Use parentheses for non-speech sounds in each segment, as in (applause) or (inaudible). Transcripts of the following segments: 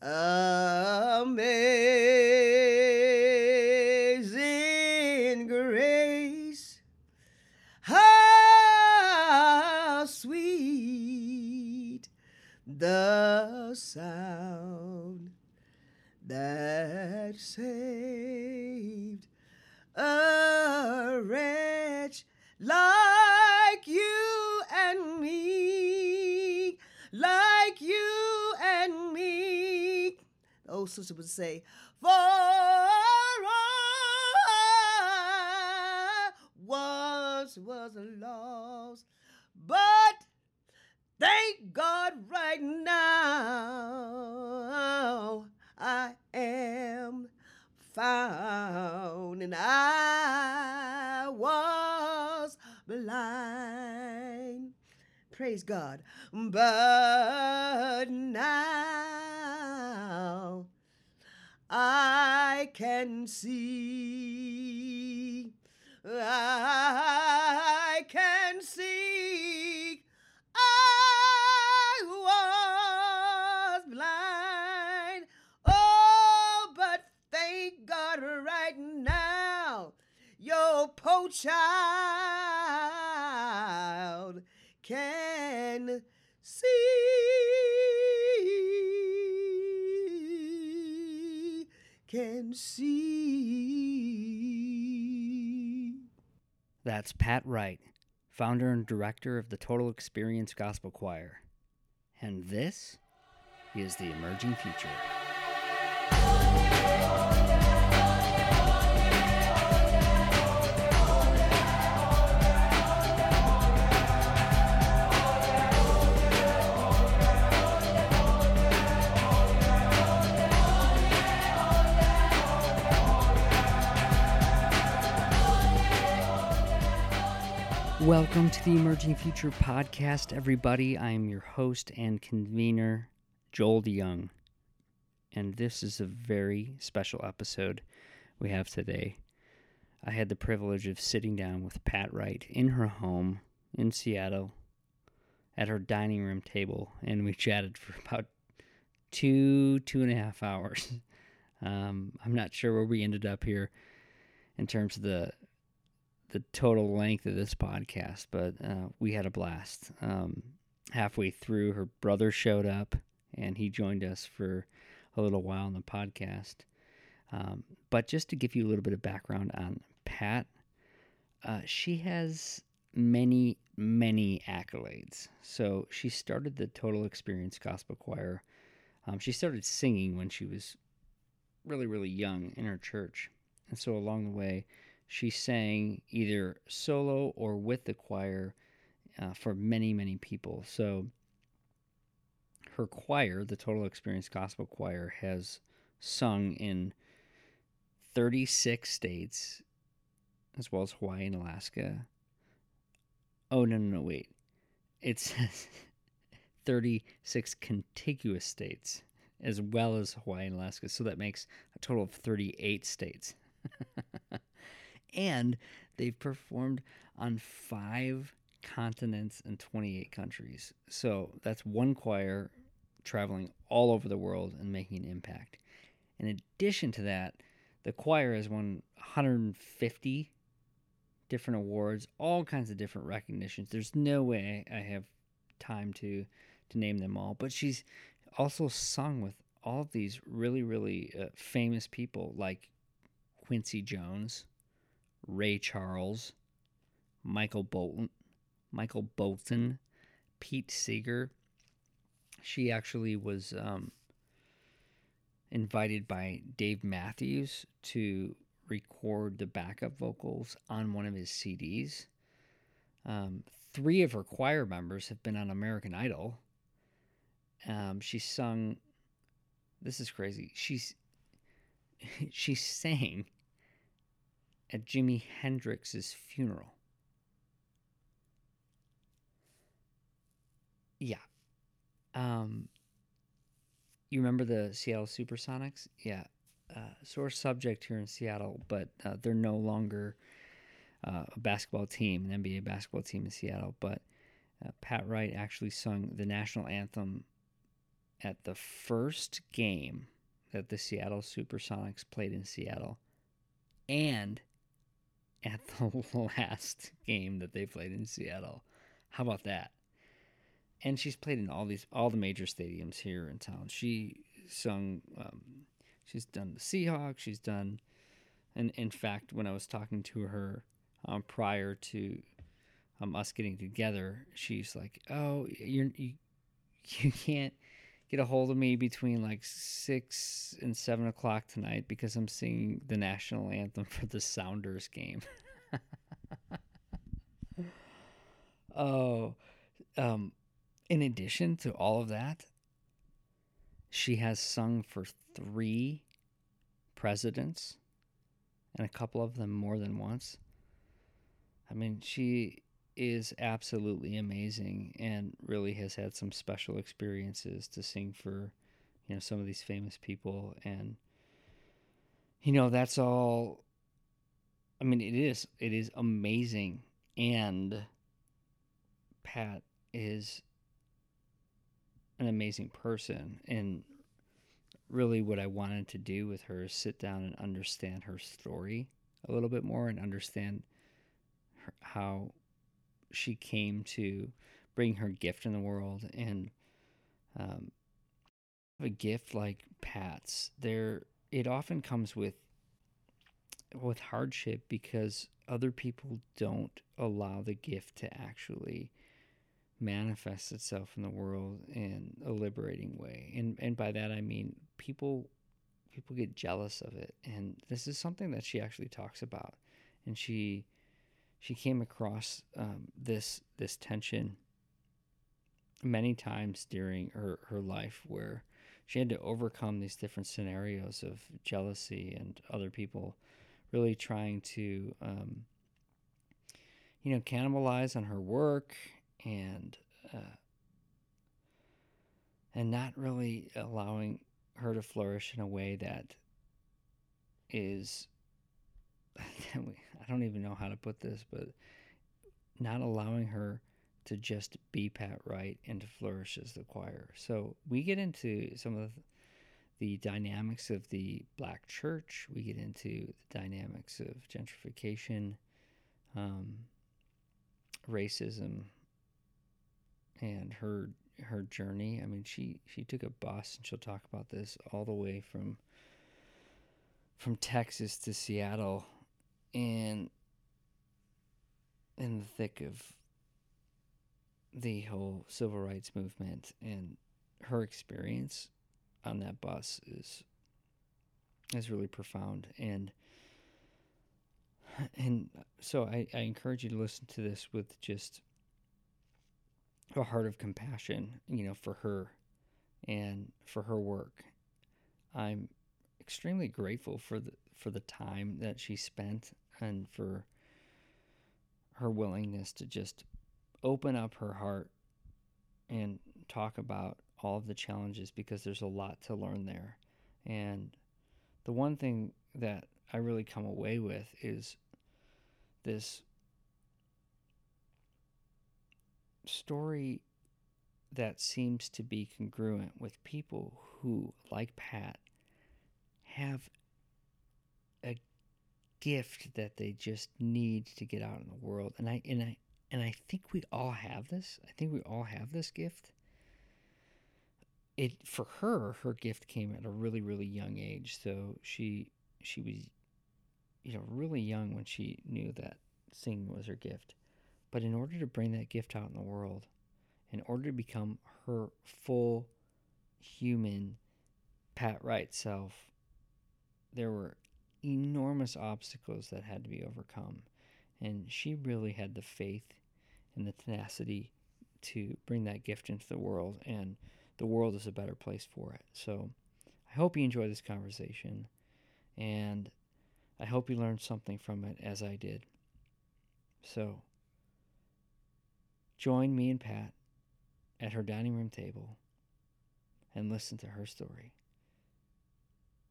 Amazing would say, For I once was lost, but thank God right now I am found, and I was blind. Praise God. But Can see. Wright, founder and director of the Total Experience Gospel Choir. And this is the emerging future. Welcome to the Emerging Future podcast, everybody. I'm your host and convener, Joel DeYoung. And this is a very special episode we have today. I had the privilege of sitting down with Pat Wright in her home in Seattle at her dining room table, and we chatted for (laughs) about two, two and a half hours. (laughs) Um, I'm not sure where we ended up here in terms of the the total length of this podcast, but uh, we had a blast. Um, halfway through, her brother showed up and he joined us for a little while on the podcast. Um, but just to give you a little bit of background on Pat, uh, she has many, many accolades. So she started the Total Experience Gospel Choir. Um, she started singing when she was really, really young in her church. And so along the way, she sang either solo or with the choir uh, for many, many people. So her choir, the Total Experience Gospel Choir, has sung in 36 states, as well as Hawaii and Alaska. Oh, no, no, no, wait. It says (laughs) 36 contiguous states, as well as Hawaii and Alaska. So that makes a total of 38 states. (laughs) and they've performed on five continents and 28 countries. So that's one choir traveling all over the world and making an impact. In addition to that, the choir has won 150 different awards, all kinds of different recognitions. There's no way I have time to to name them all, but she's also sung with all these really really uh, famous people like Quincy Jones, Ray Charles, Michael Bolton, Michael Bolton, Pete Seeger. She actually was um, invited by Dave Matthews to record the backup vocals on one of his CDs. Um, three of her choir members have been on American Idol. Um, she sung. This is crazy. She's (laughs) she sang at Jimi Hendrix's funeral. Yeah. Um, you remember the Seattle Supersonics? Yeah. Uh, sore subject here in Seattle, but uh, they're no longer uh, a basketball team, an NBA basketball team in Seattle. But uh, Pat Wright actually sung the national anthem at the first game that the Seattle Supersonics played in Seattle and at the (laughs) last game that they played in Seattle. How about that? And she's played in all these all the major stadiums here in town. She sung um, she's done the Seahawks, she's done and in fact when I was talking to her um, prior to um, us getting together, she's like, "Oh, you're you, (laughs) you can't get a hold of me between like six and seven o'clock tonight because I'm singing the national anthem for the Sounders game." (laughs) oh, um, in addition to all of that, she has sung for three presidents, and a couple of them more than once. I mean, she is absolutely amazing and really has had some special experiences to sing for, you know, some of these famous people. And, you know, that's all. I mean, it is it is amazing, and Pat is an amazing person, and really, what I wanted to do with her is sit down and understand her story a little bit more and understand how she came to bring her gift in the world and um, a gift like Pat's there it often comes with with hardship because other people don't allow the gift to actually manifest itself in the world in a liberating way. And and by that I mean people people get jealous of it. And this is something that she actually talks about. And she she came across um, this this tension many times during her, her life where she had to overcome these different scenarios of jealousy and other people really trying to um, you know cannibalize on her work and uh, and not really allowing her to flourish in a way that is I don't even know how to put this, but not allowing her to just be Pat Wright and to flourish as the choir. So we get into some of the dynamics of the black church. We get into the dynamics of gentrification, um, racism, and her her journey. I mean, she she took a bus, and she'll talk about this all the way from from Texas to Seattle and in the thick of the whole civil rights movement and her experience on that bus is is really profound. And and so I, I encourage you to listen to this with just a heart of compassion you know for her and for her work. I'm extremely grateful for the for the time that she spent and for her willingness to just open up her heart and talk about all of the challenges because there's a lot to learn there. And the one thing that I really come away with is this story that seems to be congruent with people who, like Pat, have gift that they just need to get out in the world. And I and I and I think we all have this. I think we all have this gift. It for her, her gift came at a really really young age. So she she was you know really young when she knew that singing was her gift. But in order to bring that gift out in the world, in order to become her full human Pat Wright self, there were enormous obstacles that had to be overcome. And she really had the faith and the tenacity to bring that gift into the world, and the world is a better place for it. So I hope you enjoy this conversation, and I hope you learned something from it as I did. So join me and Pat at her dining room table and listen to her story.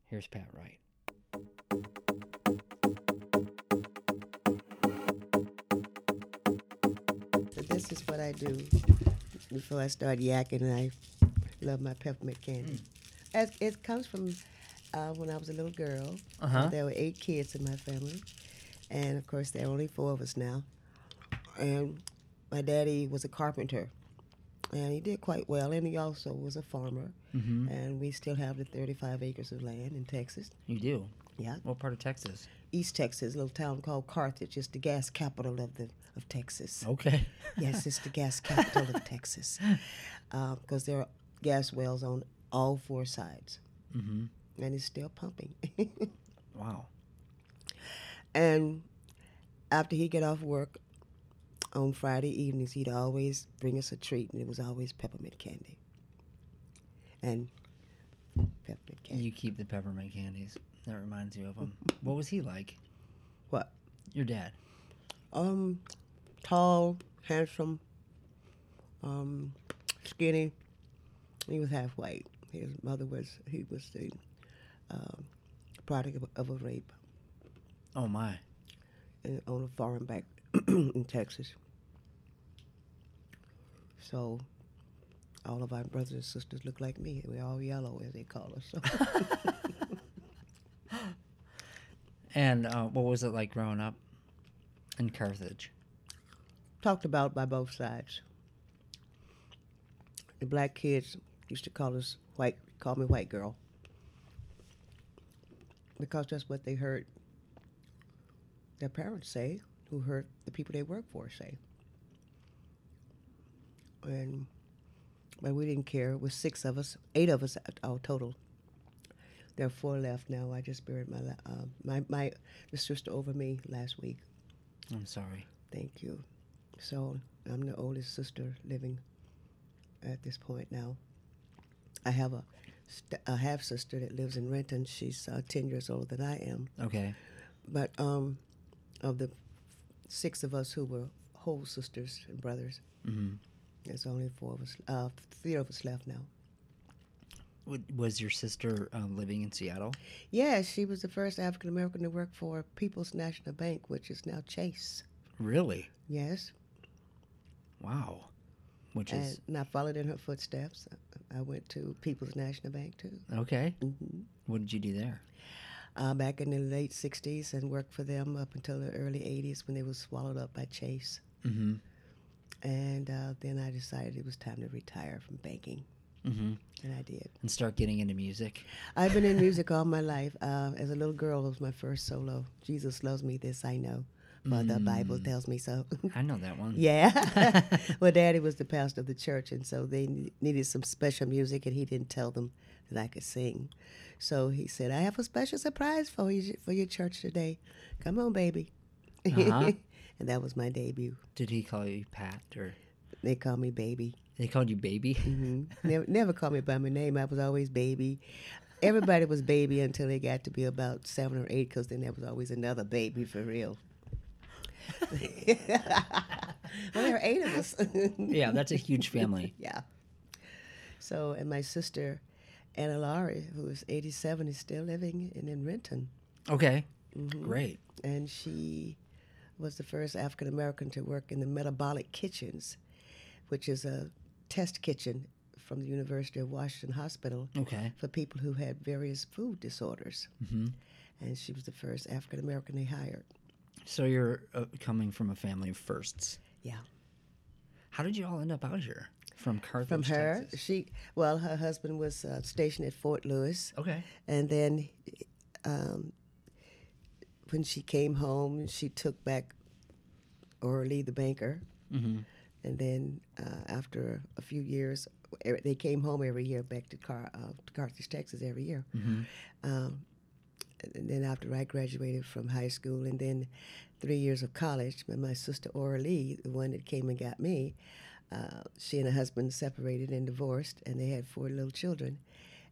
Here's Pat Wright. This is what I do before I start yakking. And I love my peppermint candy. As, it comes from uh, when I was a little girl. Uh-huh. There were eight kids in my family, and of course there are only four of us now. And my daddy was a carpenter, and he did quite well. And he also was a farmer. Mm-hmm. And we still have the 35 acres of land in Texas. You do. Yeah, What part of Texas? East Texas, a little town called Carthage. It's the gas capital of the of Texas. Okay. (laughs) yes, it's the gas capital of Texas, (laughs) because there are gas wells on all four sides, Mm-hmm. and it's still pumping. (laughs) Wow. and after he get off work on Friday evenings, he'd always bring us a treat, and it was always peppermint candy. And peppermint candy. You keep the peppermint candies. That reminds you of him. what was he like? What? Your dad. Um, tall, handsome, um, skinny. He was half white. His mother was he was the um, product of, of a rape Oh my. in, on a farm back (clears throat) in Texas. So all of our brothers and sisters look like me. We're all yellow, as they call us. So. (laughs) And uh, what was it like growing up in Carthage? talked about by both sides. The black kids used to call us white, call me white girl, because that's what they heard their parents say, who heard the people they work for say. And but we didn't care. It was six of us, eight of us all total. There are four left now. I just buried my uh, my my the sister over me last week. I'm sorry. Thank you. So I'm the oldest sister living at this point now. I have a, st- a half sister that lives in Renton. She's uh, 10 years older than I am. Okay. But um, of the six of us who were whole sisters and brothers, Mm-hmm. There's only four of us, uh, three of us left now. Was your sister um, living in Seattle? Yeah, she was the first African American to work for People's National Bank, which is now Chase. Really? Yes. Wow. Which is And, and I followed in her footsteps. I went to People's National Bank too. okay. hmm What did you do there? uh, back in the late 60s and worked for them up until the early 80s when they were swallowed up by Chase. Mm-hmm. And uh, then I decided it was time to retire from banking, Mm-hmm. and I did. And start getting into music. I've been in music all my life. Uh, as a little girl, it was my first solo. Jesus loves me, this I know, for the Bible Mm. tells me so. I know that one. (laughs) yeah. (laughs) well, Daddy was the pastor of the church, and so they ne- needed some special music, and he didn't tell them that I could sing. So he said, "I have a special surprise for you for your church today. Come on, baby." Uh-huh. (laughs) and that was my debut. Did he call you Pat or They called me baby. they called you baby? (laughs) hmm never, never called me by my name. I was always baby. Everybody was baby until they got to be about seven or eight, because then there was always another baby for real. (laughs) well, there were eight of us. (laughs) yeah, that's a huge family. Yeah. So, and my sister, Anna Laurie, who is 87, is still living in, in Renton. Okay. Mhm. Great. And she was the first African American to work in the metabolic kitchens, which is a test kitchen from the University of Washington Hospital Okay. for people who had various food disorders. Mm-hmm. And she was the first African American they hired. So you're uh, coming from a family of firsts. Yeah. How did you all end up out here from Carthage, From her, Texas? she, well, her husband was uh, stationed at Fort Lewis. Okay. And then um, when she came home, she took back Orly, the banker. Mm-hmm. And then uh, after a few years, er- they came home every year back to, Car- uh, to Carthage, Texas, every year. Mm-hmm. Um, and then after I graduated from high school, and then three years of college, my- my sister Orly, the one that came and got me, uh, she and her husband separated and divorced, and they had four little children.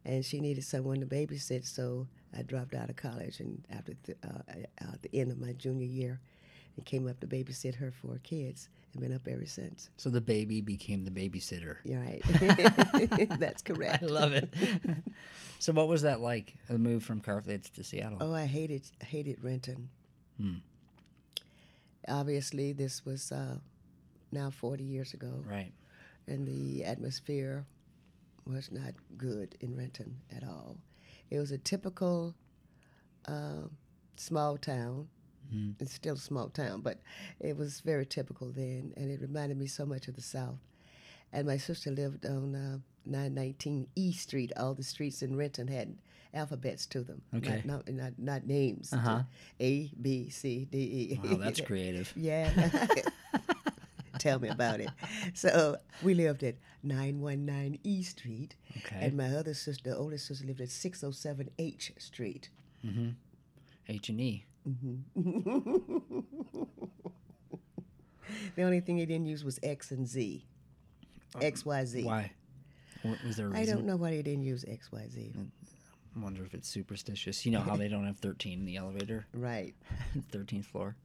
And she needed someone to babysit, so I dropped out of college. And after th- uh, at the end of my junior year, and came up to babysit her four kids, and been up ever since. So the baby became the babysitter. You're right. (laughs) (laughs) That's correct. I love it. (laughs) so what was that like? The move from Carthage to Seattle. Oh, I hated hated Renton. Hmm. Obviously, this was uh, now 40 years ago, Right. and the atmosphere was not good in Renton at all. It was a typical uh, small town. Mhm. It's still a small town, but it was very typical then, and it reminded me so much of the South. And my sister lived on uh, 919 E Street. All the streets in Renton had alphabets to them. Okay. Not, not, not, not names. Uh-huh. A, B, C, D, E. Wow, that's (laughs) creative. Yeah. (laughs) Tell me about it. (laughs) So we lived at 919 E Street, Okay. and my other sister, the oldest sister, lived at 607 H Street. Mm-hmm. H and E. Mm-hmm. (laughs) The only thing they didn't use was X and Z. Uh, X, Y, Z. Why? Was there a I reason? I don't know why they didn't use X, Y, Z. Mm, I wonder if it's superstitious. You know how they don't have 13 in the elevator? (laughs) Right. 13th floor.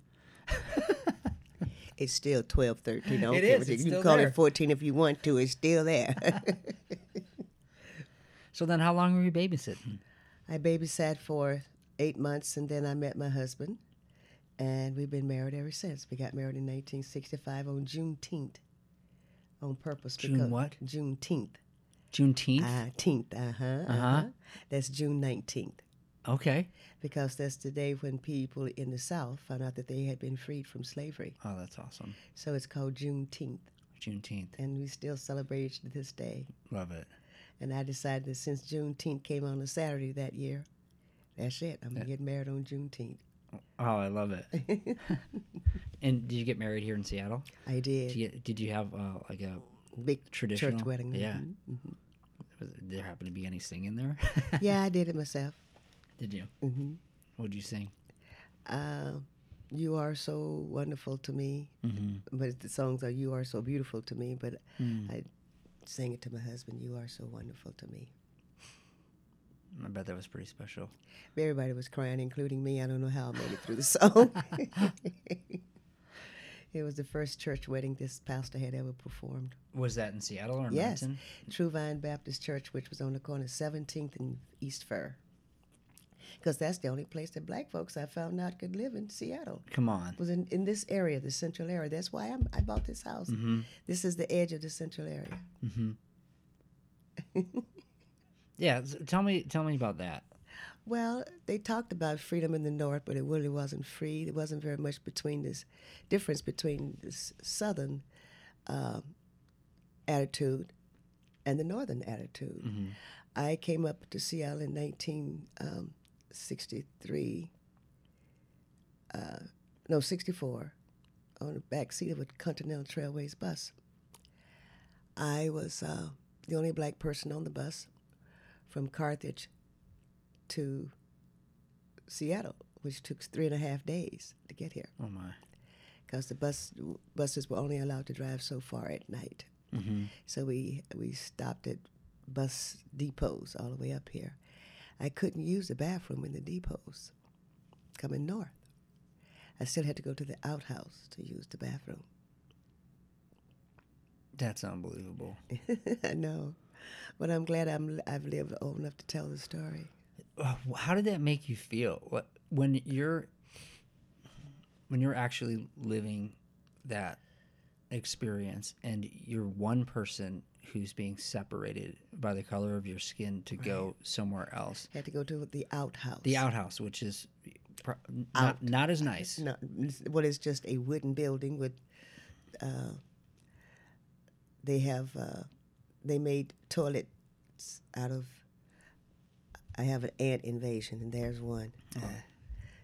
It's still 12, 13. I don't It care is, what you- it's you can call there. it 14 if you want to. It's still there. (laughs) So then how long were you babysitting? I babysat for eight months, and then I met my husband, and we've been married ever since. We got married in 1965 on Juneteenth, on purpose. June because- what? Juneteenth. Juneteenth? Uh, teenth, uh-huh, uh-huh. Uh-huh. That's June 19th, okay. because that's the day when people in the South found out that they had been freed from slavery. Oh, that's awesome. So it's called Juneteenth, Juneteenth. and we still celebrate it to this day. Love it. And I decided that since Juneteenth came on a Saturday that year, that's it. I'm going to get married on Juneteenth. Oh, I love it. (laughs) and did you get married here in Seattle? I Did did. you, get, did you have uh, like a Big traditional church wedding. Yeah. mhm, mhm. Was there happen to be any singing there? yeah, I (laughs) did it myself. Did you? hmm What did you sing? Uh, you are so wonderful to me. Mm-hmm. But the songs are "You Are So Beautiful to Me." But Mm. I sang it to my husband. You are so wonderful to me. I bet that was pretty special. Everybody was crying, including me. I don't know how I made it through the song. (laughs) it was the first church wedding this pastor had ever performed. Was that in Seattle or Yes. Renton? True Vine Baptist Church, which was on the corner of 17th and East Fir. Because that's the only place that black folks I found out could live in Seattle. Come on. It Was in, in this area, the central area. That's why I'm, I bought this house. Mm-hmm. This is the edge of the central area. Mm-hmm. (laughs) yeah. s- Tell me. Tell me about that. Well, they talked about freedom in the north, but it really wasn't free. There wasn't very much between this difference between this southern um, attitude and the northern attitude. Mm-hmm. I came up to Seattle in 1963, uh, no, 64, on the back seat of a Continental Trailways bus. I was uh, the only black person on the bus from Carthage to Seattle, which took three and a half days to get here Oh my. because the bus buses were only allowed to drive so far at night. Mm-hmm. So we we stopped at bus depots all the way up here. I couldn't use the bathroom in the depots coming north. I still had to go to the outhouse to use the bathroom. That's unbelievable. (laughs) I know, but I'm glad I'm I've lived old enough to tell the story. Uh, How did that make you feel? When you're when you're actually living that experience and you're one person who's being separated by the color of your skin to go somewhere else. You Had to go to the outhouse. The outhouse, which is pro- Out. not, not as nice. No, it's- well, it's just a wooden building with. Uh, they have. Uh, they made toilets out of. I have an ant invasion, and there's one. Uh,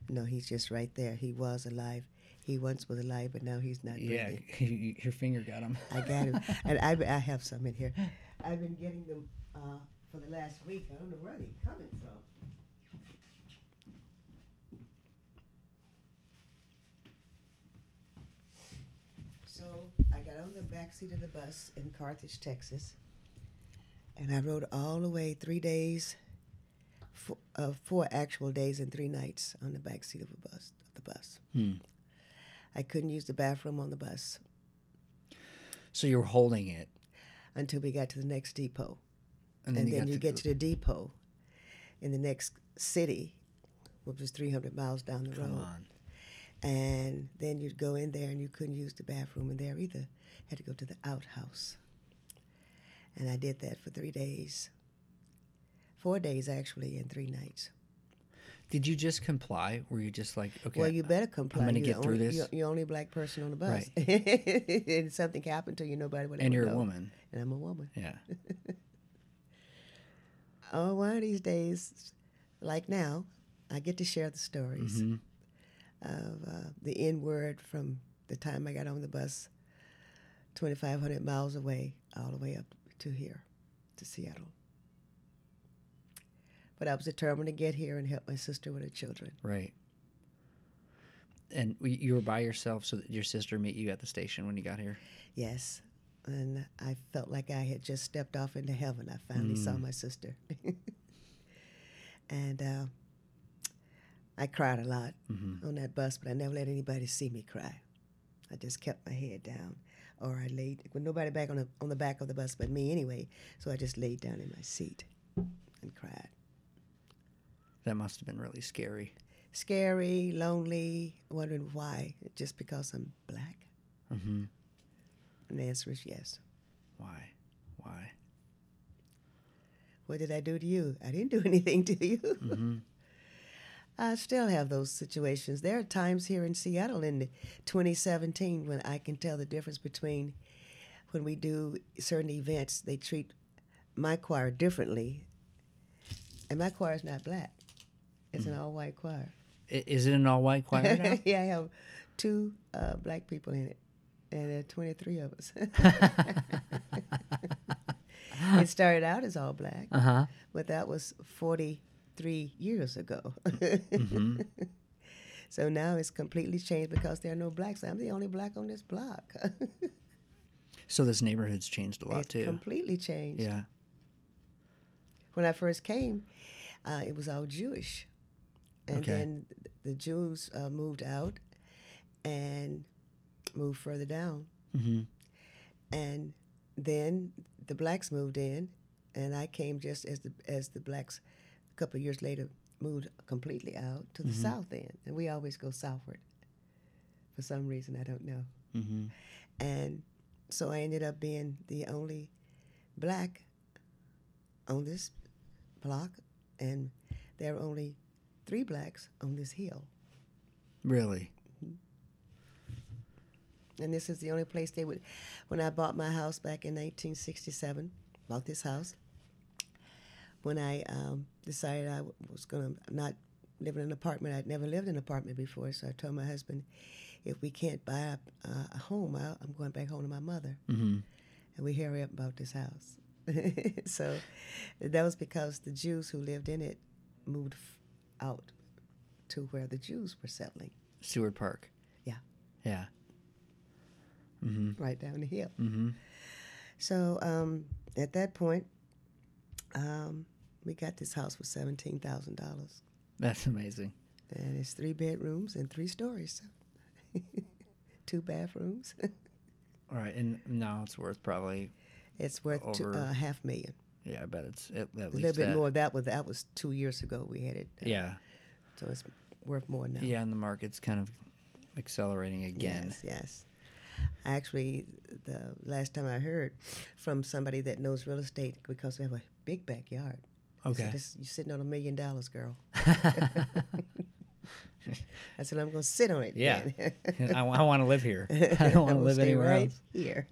no, he's just right there. He was alive. He once was alive, but now he's not. Yeah, (laughs) your finger got him. I got him, (laughs) and I, I have some in here. I've been getting them uh, for the last week. I don't know where they're coming from. So I got on the back seat of the bus in Carthage, Texas, and I rode all the way three days, four, uh, four actual days and three nights on the back seat of a bus. Of the bus, Hmm. I couldn't use the bathroom on the bus So you were holding it, until we got to the next depot. and and then, then, you to get to the depot in the next city, which was 300 miles down the Come road. on. And then you'd go in there and you couldn't use the bathroom in there either. Had to go to the outhouse. And I did that for three days. Four days, actually, and three nights. Did you just comply? Were you just like, okay, Well, you better comply. I'm gonna get the through only, this. You're, you're only black person on the bus. Right. (laughs) and something happened to you, nobody would and you're a woman. And I'm a woman. Yeah. (laughs) Oh, one of these days, like now, I get to share the stories Mhm. of uh, the N word from the time I got on the bus, 2,500 miles away, all the way up to here, to Seattle. But I was determined to get here and help my sister with her children. Right. And you were by yourself, so that your sister met you at the station when you got here. Yes. And I felt like I had just stepped off into heaven. I finally saw my sister. (laughs) and uh, I cried a lot on that bus, but I never let anybody see me cry. I just kept my head down. Or I laid with nobody back on the on the back of the bus but me anyway. So I just laid down in my seat and cried. That must have been really scary. Scary, lonely, wondering why. Just because I'm black? Mm-hmm. And the answer is yes. Why? Why? What did I do to you? I didn't do (laughs) anything to you. Mm-hmm. (laughs) I still have those situations. There are times here in Seattle in 2017 when I can tell the difference between when we do certain events, they treat my choir differently. And my choir is not black, it's an all white choir. Is it an all-white choir (laughs) now? yeah, I have two uh, black people in it, and there are 23 of us. (laughs) it started out as all black, uh huh. but that was 43 years ago. Mm-hmm. (laughs) so now it's completely changed because there are no blacks. I'm the only black on this block. So this neighborhood's changed a lot it's too. completely changed. yeah. When I first came, uh, it was all Jewish. And Okay. then the Jews uh, moved out and moved further down. Mm-hmm. and then the blacks moved in, and I came just as the as the blacks a couple of years later moved completely out to the south end, and we always go southward. For some reason, I don't know, Mm-hmm. and so I ended up being the only black on this block, and there are only three blacks on this hill. Really? And this is the only place they would. When I bought my house back in 1967, bought this house. When I um, decided I w- was going to not live in an apartment, I'd never lived in an apartment before, so I told my husband, if we can't buy a, uh, a home, I, I'm going back home to my mother. Mm-hmm. And we hurry up about this house. (laughs) so that was because the Jews who lived in it moved out to where the Jews were settling, Seward Park. Yeah. Yeah. Mm-hmm. right down the hill. Mm-hmm. So um, at that point, um, we got this house for seventeen thousand dollars, That's amazing. and it's three bedrooms and three stories, (laughs) two bathrooms. (laughs) All right, and now it's worth probably it's worth two, uh, half million, yeah, I bet it's a little bit that. more. That was that was two years ago. We had it, uh, Yeah, so it's worth more now. yeah, and the market's kind of accelerating again. Yes, yes. Actually, the last time I heard from somebody that knows real estate, because we have a big backyard. Okay. "This- you're sitting on a million dollars, girl. (laughs) I said, I'm going to sit on it. Yeah. then." (laughs) I, want to live here. (laughs) I don't want to live anywhere right else. here.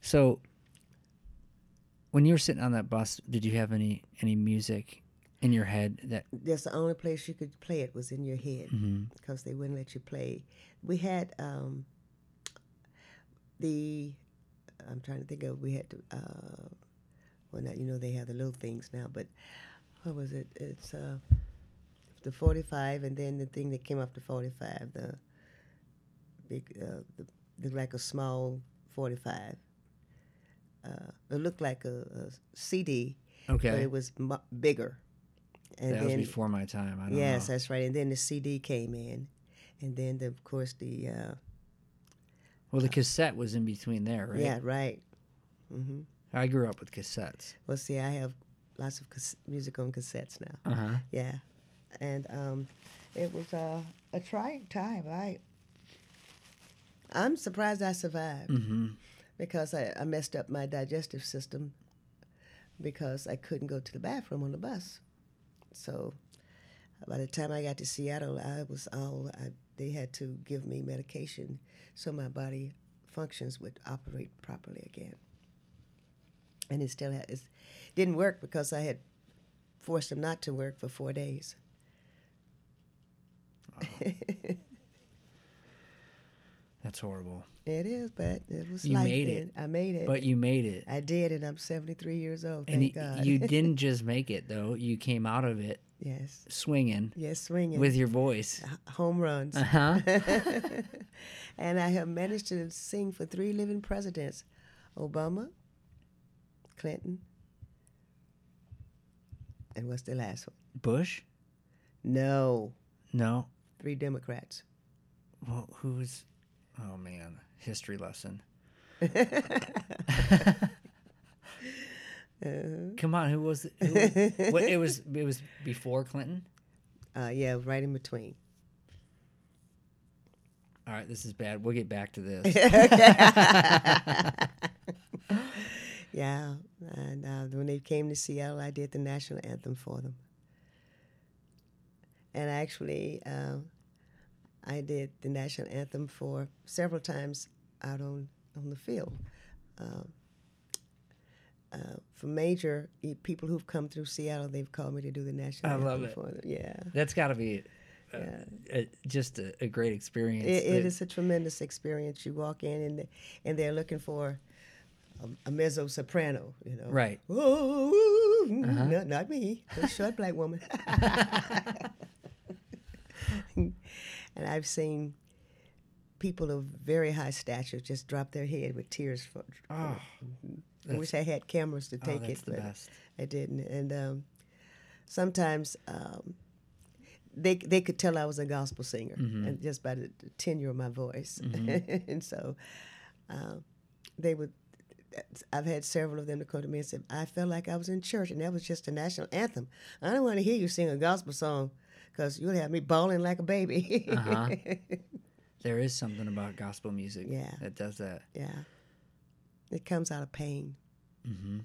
So, when you were sitting on that bus, did you have any any music in your head that? That's the only place you could play it was in your head because they wouldn't let you play. We had um, the, I'm trying to think of, we had, to, uh, well, not, you know, they have the little things now, but what was it? It's uh, the 45 and then the thing that came the 45, the big, uh, the, the like a small 45. Uh, it looked like a, a CD, but it was mu- bigger. And that was before my time. I don't yes, know. that's right. And then the CD came in, and then the, of course the uh, Well, the cassette was in between there, right? yeah right. hmm I grew up with cassettes. Well, see, I have lots of cas- music on cassettes now. Uh huh. Yeah, and um, it was uh, a trying time. I I'm surprised I survived Mm-hmm. Because I, I messed up my digestive system because I couldn't go to the bathroom on the bus. So by the time I got to Seattle, I was all I, they had to give me medication so my body functions would operate properly again. And it still had, it didn't work because I had forced them not to work for four days. (laughs) That's horrible. It is, but it was You life made then. I made it. But you made it. I did, and I'm 73 years old. and Thank y- God. you (laughs) didn't just make it though. You came out of it yes, swinging yes, swinging with your voice. home runs. Uh-huh. (laughs) and I have managed to sing for three living presidents: Obama, Clinton, and what's the last one? Bush? No, No. three Democrats. Well, who's Oh man, history lesson. (laughs) (laughs) Come on, who was it? Who was, what, it was it was before Clinton? Uh, yeah, right in between. All right, this is bad. We'll get back to this. (laughs) Yeah, and uh, when they came to Seattle, I did the national anthem for them. And actually, uh, I did the national anthem for several times out on, on the field. Uh, uh, for major people who've come through Seattle, they've called me to do the national I anthem love it. for them. Yeah, That's got to be uh, yeah. a, just a, a great experience. It, it is a tremendous experience. You walk in and they- and they're looking for a, a mezzo soprano, you know. Right. Oh, no, not me. A short black woman. (laughs) (laughs) and I've seen people of very high stature just drop their head with tears. For, Oh, I wish I had cameras to oh, take that's it, the but best. I didn't. And um, sometimes um, they they could tell I was a gospel singer, Mm-hmm. and just by the tenure of my voice. (laughs) and so um, they would. I've had several of them to come to me and say, "I felt like I was in church, and that was just a national anthem. I don't want to hear you sing a gospel song, because you'll have me bawling like a baby." Uh-huh. (laughs) There is something about gospel music Yeah. that does that. yeah, it comes out of pain. Mm-hmm.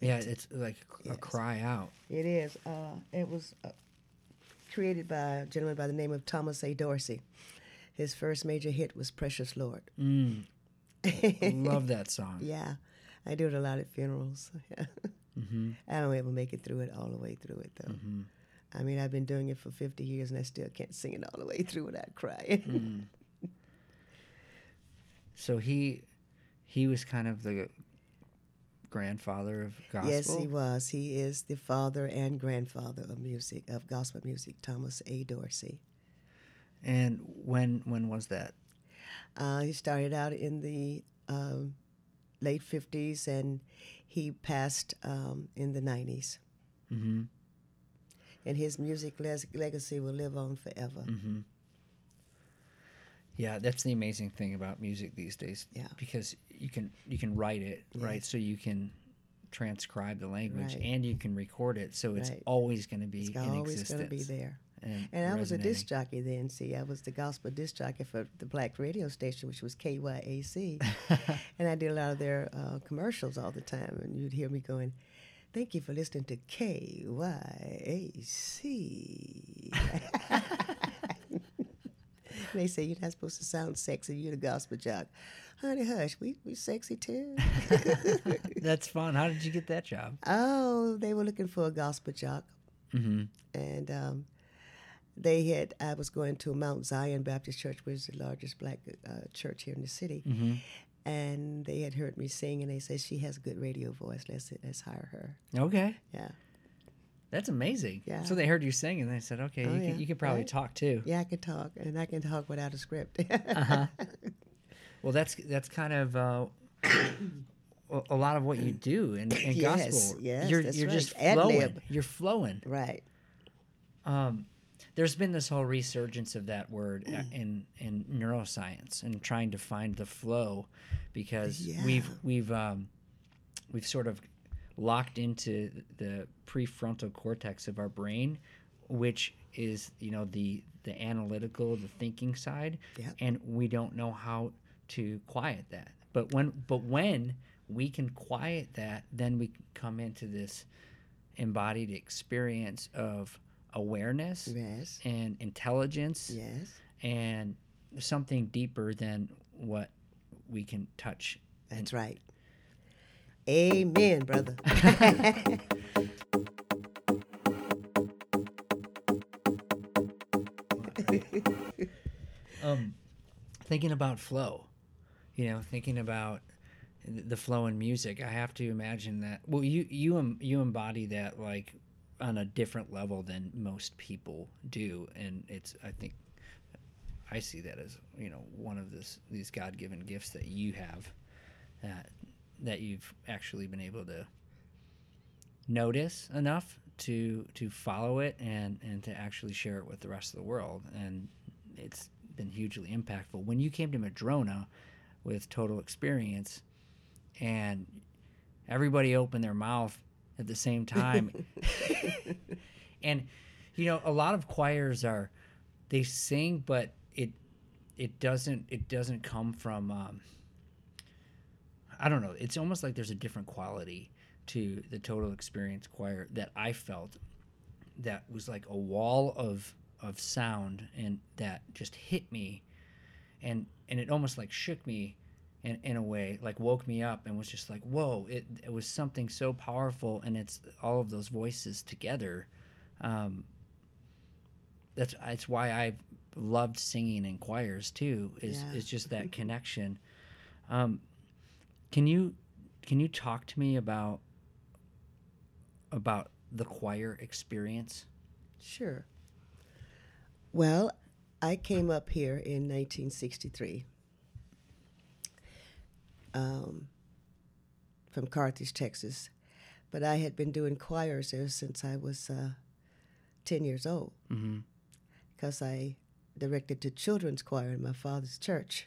Yeah, it's like a Yes. cry out. It is. Uh, it was uh, created by a gentleman by the name of Thomas A. Dorsey. His first major hit was "Precious Lord." Mm, (laughs) love that song. Yeah, I do it a lot at funerals. (laughs) Mm-hmm. I don't ever make it through it all the way through it though. Mm-hmm. I mean, I've been doing it for 50 years and I still can't sing it all the way through without crying. Mm. (laughs) So he he was kind of the grandfather of gospel. yes, he was. He is the father and grandfather of music, of gospel music, Thomas A. Dorsey. And when when was that? Uh, he started out in the um, late 50s and he passed um, in the 90s. Mm-hmm. And his music les- legacy will live on forever. Mm-hmm. Yeah, that's the amazing thing about music these days. Yeah. Because you can you can write it, right? So you can transcribe the language Right. and you can record it. So it's Right. always going to be It's in always going to be there. And, And I was a disc jockey then. See, I was the gospel disc jockey for the black radio station, which was KYAC. (laughs) and I did a lot of their uh, commercials all the time. And you'd hear me going, Thank you for listening to KYAC. (laughs) they say you're not supposed to sound sexy. You're the gospel jock. Honey, hush. We, we sexy too. (laughs) That's fun. How did you get that job? oh, they were looking for a gospel jock. Mm-hmm. and um, they had I was going to Mount Zion Baptist Church, which is the largest black uh, church here in the city, Mm-hmm. And they had heard me sing, and they said she has a good radio voice. Let's let's hire her. Okay. Yeah, That's amazing. Yeah. So they heard you sing and they said, okay, Oh, you, yeah. can, you can probably Right. talk too. yeah, I can talk, and I can talk without a script. (laughs) Uh-huh. Well, that's that's kind of uh, a- lot of what you do in, in (coughs) Yes, gospel. yes, you're that's you're right. just flowing. lib. You're flowing. right. Um, there's been this whole resurgence of that word Mm. in in neuroscience and trying to find the flow because Yeah. we've we've um, we've sort of locked into the prefrontal cortex of our brain, which is you know the the analytical, the thinking side, Yep. and we don't know how to quiet that. But when but when we can quiet that, then we come into this embodied experience of awareness Yes. and intelligence Yes. and something deeper than what we can touch. That's right. Amen, brother. (laughs) um, thinking about flow, you know, thinking about the flow in music, I have to imagine that. Well, you you you embody that like on a different level than most people do, and it's I think I see that as you know one of this these God given gifts that you have that that you've actually been able to notice enough to to follow it and and to actually share it with the rest of the world. And it's been hugely impactful. When you came to madrona with total experience and everybody opened their mouth at the same time (laughs) and you know a lot of choirs are they sing but it it doesn't it doesn't come from um, I don't know. It's almost like there's a different quality to the total experience choir that I felt that was like a wall of of sound and that just hit me and and it almost like shook me in, in a way like woke me up and was just like whoa it, it was something so powerful and it's all of those voices together um, that's that's why I've loved singing in choirs too is Yeah. is just that (laughs) connection um, can you can you talk to me about about the choir experience? Sure. Well, I came up here in 1963 um, from Carthage, Texas, but I had been doing choirs there since I was uh, 10 years old Mm-hmm. because I directed the children's choir in my father's church.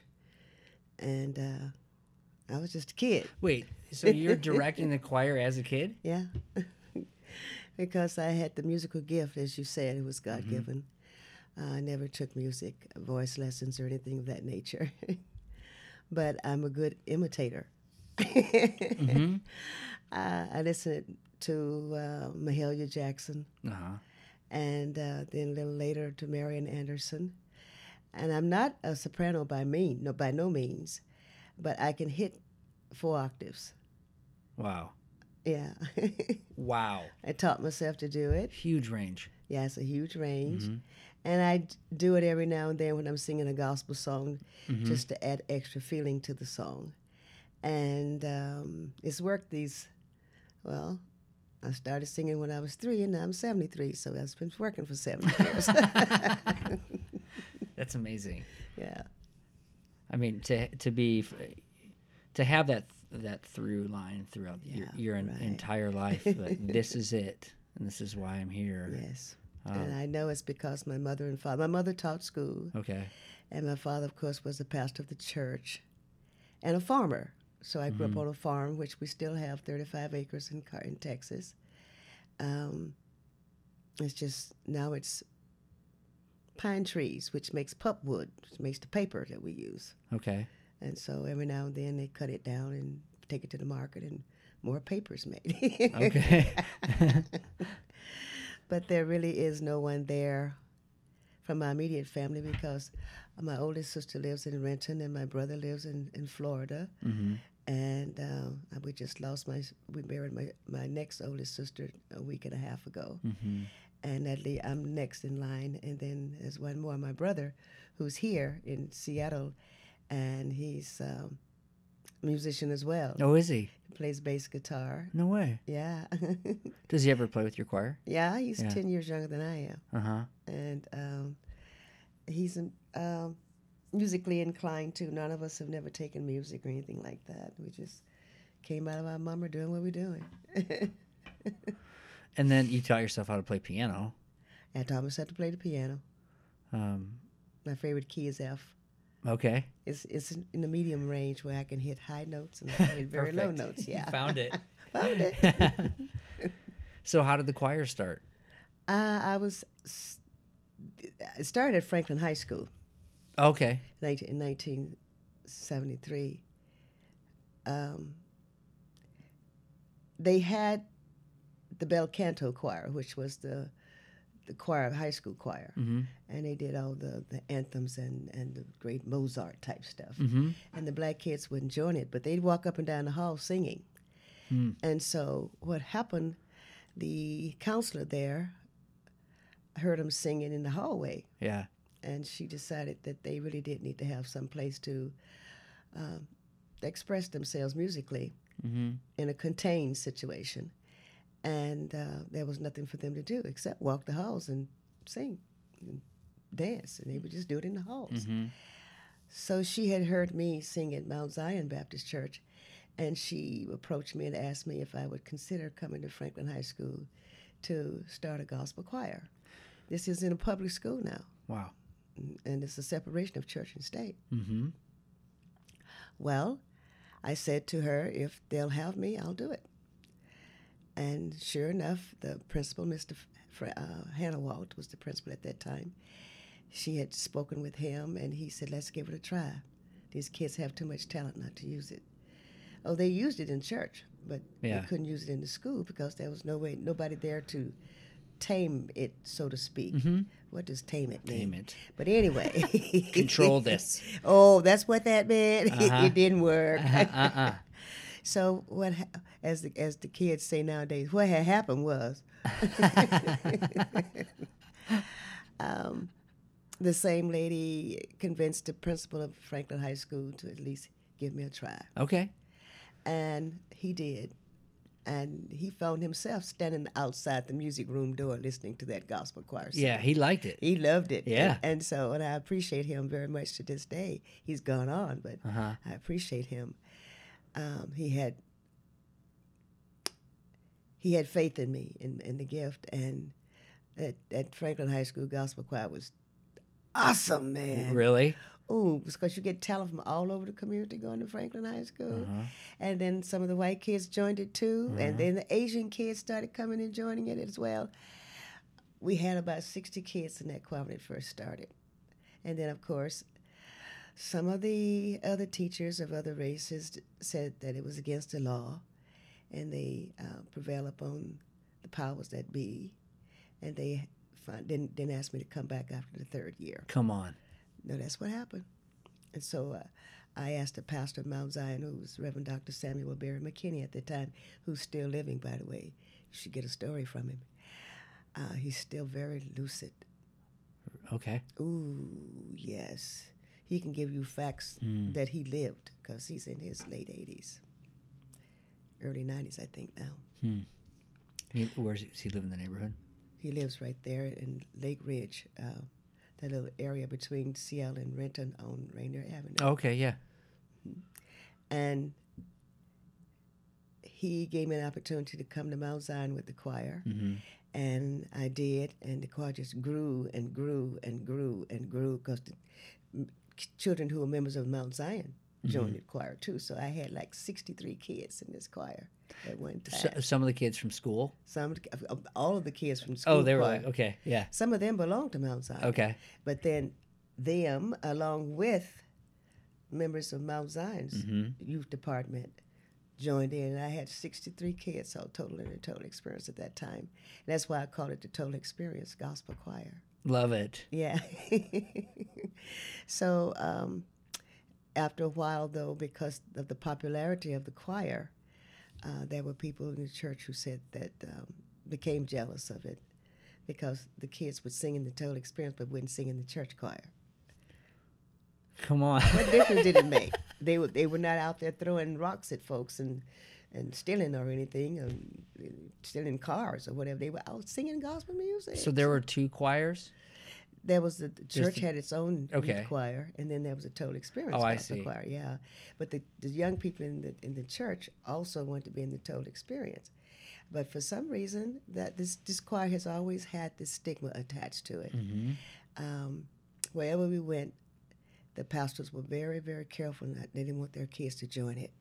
And uh, I was just a kid. Wait, so you're (laughs) directing the choir as a kid? Yeah. (laughs) because I had the musical gift, as you said, it was God given. I never took music, voice lessons, or anything of that nature. (laughs) but I'm a good imitator. Mm-hmm. uh, (laughs) I listened to uh, Mahalia Jackson Uh huh. and uh, then a little later to Marian Anderson. And I'm not a soprano by mean, no, by no means, but I can hit four octaves. Wow. Yeah. (laughs) Wow. I taught myself to do it. Huge range. Yeah, it's a huge range. Mhm. And I do it every now and then when I'm singing a gospel song Mhm. just to add extra feeling to the song. And um, it's worked these, well, I started singing when I was three and now I'm 73, so that's been working for seven (laughs) years. (laughs) That's amazing. yeah. I mean, to to be to have that that through line throughout your, Yeah, your en- right. entire life. That (laughs) this is it, and this is why I'm here. Yes. And I know it's because my mother and father, my mother taught school, okay. and my father, of course, was a pastor of the church and a farmer. So I grew Mm-hmm. up on a farm, which we still have 35 acres in, in Texas. Um, it's just now it's pine trees, which makes pulpwood, which makes the paper that we use. Okay. And so every now and then they cut it down and take it to the market, and more papers made. (laughs) Okay. (laughs) but there really is no one there from my immediate family because my oldest sister lives in Renton and my brother lives in, in Florida. mm-hmm. And um, we just lost my, we buried my, my next oldest sister a week and a half ago. Mm-hmm. And that le- I'm next in line. And then there's one more, my brother, who's here in Seattle, and he's um, musician as well. Oh, is he? He plays bass guitar. No way. Yeah. (laughs) Does he ever play with your choir? yeah, he's Yeah. 10 years younger than I am. Uh huh. and um, he's um, musically inclined too. None of us have never taken music or anything like that. We just came out of our mama doing what we're doing. (laughs) And then you taught yourself how to play piano. I taught myself to play the piano. Um, My favorite key is F. okay. It's it's in the medium range where I can hit high notes and I (laughs) can hit very low notes. Yeah, found it. (laughs) found it. (laughs) so how did the choir start? uh, I was I started at Franklin High School Okay. 19, in 1973. um, they had the bel canto choir, which was the the choir, high school choir, Mm-hmm. and they did all the, the anthems and, and the great Mozart type stuff. Mm-hmm. And the black kids wouldn't join it, but they'd walk up and down the hall singing. Hmm. And so what happened, the counselor there heard them singing in the hallway, Yeah. and she decided that they really did need to have some place to um, express themselves musically Mm-hmm. in a contained situation. And uh, there was nothing for them to do except walk the halls and sing and dance, and they would just do it in the halls. Mm-hmm. So she had heard me sing at Mount Zion Baptist Church, and she approached me and asked me if I would consider coming to Franklin High School to start a gospel choir. This is in a public school now, Wow. and it's a separation of church and state. Mm-hmm. Well, I said to her, if they'll have me, I'll do it. And sure enough, the principal, Mr. Uh, Hannah Walt, was the principal at that time. She had spoken with him, and he said, let's give it a try. These kids have too much talent not to use it. Oh, they used it in church, but Yeah. they couldn't use it in the school because there was no way, nobody there to tame it, so to speak. Mm-hmm. What does tame it mean? Name it. But anyway, (laughs) Control this. (laughs) Oh, that's what that meant. (laughs) Uh-huh. it didn't work. uh-uh. So what, as the as the kids say nowadays, what had happened was, (laughs) um, the same lady convinced the principal of Franklin High School to at least give me a try, Okay. and he did. And he found himself standing outside the music room door listening to that gospel choir. Yeah, he liked it. He loved it. Yeah. And, and so, and I appreciate him very much to this day. He's gone on, but Uh-huh. I appreciate him. Um, he had he had faith in me in, in the gift, and at, at Franklin High School Gospel Choir was awesome, man. Really? Ooh, because you get talent from all over the community going to Franklin High School. Uh-huh. And then some of the white kids joined it too. And then the Asian kids started coming and joining it as well. We had about 60 kids in that choir when it first started. And then, of course, some of the other teachers of other races said that it was against the law. And they uh, prevail upon the powers that be. And they fin- didn't, didn't ask me to come back after the third year. Come on. No, that's what happened. And so uh, I asked the pastor of Mount Zion, who was Reverend Dr. Samuel Berry McKinney at the time, who's still living, by the way. You should get a story from him. Uh, he's still very lucid. Okay. Ooh, yes. He can give you facts Mm. that he lived because he's in his late 80s, early 90s, I think now. He, where's he, does he live in the neighborhood? He lives right there in Lake Ridge, uh, that little area between Seattle and Renton on Rainier Avenue. Okay, yeah. and he gave me an opportunity to come to Mount Zion with the choir, Mm-hmm. and I did, and the choir just grew and grew and grew and grew because the m- children who were members of Mount Zion joined the choir too. So I had like sixty-three kids in this choir at one time. So, some of the kids from school. Some, all of the kids from school. Oh, they were choir. like, okay, yeah, Some of them belonged to Mount Zion. okay. But then them, along with members of Mount Zion's Mhm. youth department, joined in. And I had 63 kids, so total in the total experience at that time. And that's why I called it the Total Experience Gospel Choir. Love it. Yeah. (laughs) so um, after a while, though, because of the popularity of the choir, uh, there were people in the church who said that um, became jealous of it because the kids would sing in the total experience but wouldn't sing in the church choir. Come on. What difference did it (laughs) make? They were they were not out there throwing rocks at folks and and stealing or anything, um, stealing cars or whatever. They were out singing gospel music. so there were two choirs. There was the, the church the- had its own youth Okay. choir, and then there was a total experience Oh, I gospel see. choir. Yeah, but the, the young people in the in the church also wanted to be in the total experience, but for some reason that this this choir has always had this stigma attached to it. Mm-hmm. Um, wherever we went, the pastors were very very careful not they didn't want their kids to join it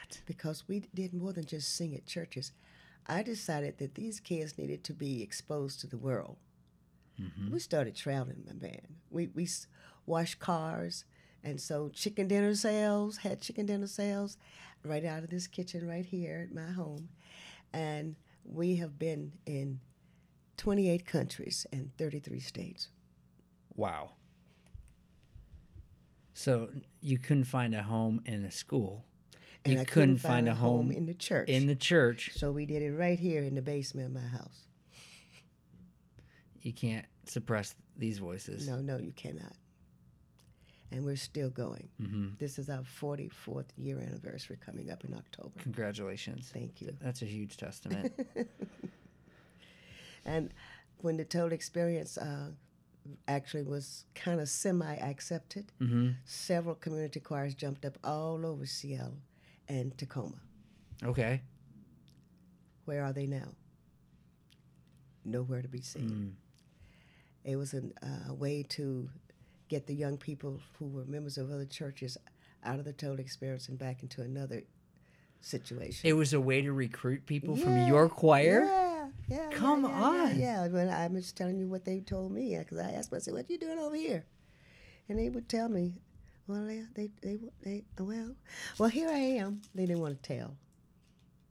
What? because we did more than just sing at churches. I decided that these kids needed to be exposed to the world. Mm-hmm. We started traveling, my man. We we washed cars, And so chicken dinner sales, had chicken dinner sales right out of this kitchen right here at my home. And we have been in 28 countries and 33 states. Wow. So you couldn't find a home in a school. And you I couldn't find a home in the church. in the church. so we did it right here in the basement of my house. You can't suppress these voices. No, no, you cannot. And we're still going. hmm This is our 44th year anniversary coming up in October. Congratulations. Thank you. That's a huge testament. (laughs) And when the total experience uh, actually was kind of semi accepted, hmm several community choirs jumped up all over Seattle and Tacoma. Okay. Where are they now? Nowhere to be seen. Mm. It was a uh, way to get the young people who were members of other churches out of the total experience and back into another situation. It was a way to recruit people from your choir. Yeah, yeah. yeah, Come yeah, yeah, on. Yeah, when I'm just telling you what they told me, because I asked them, I said, "What are you doing over here?" And they would tell me, "Well, they, they, they, they oh, well, well, here I am." They didn't want to tell.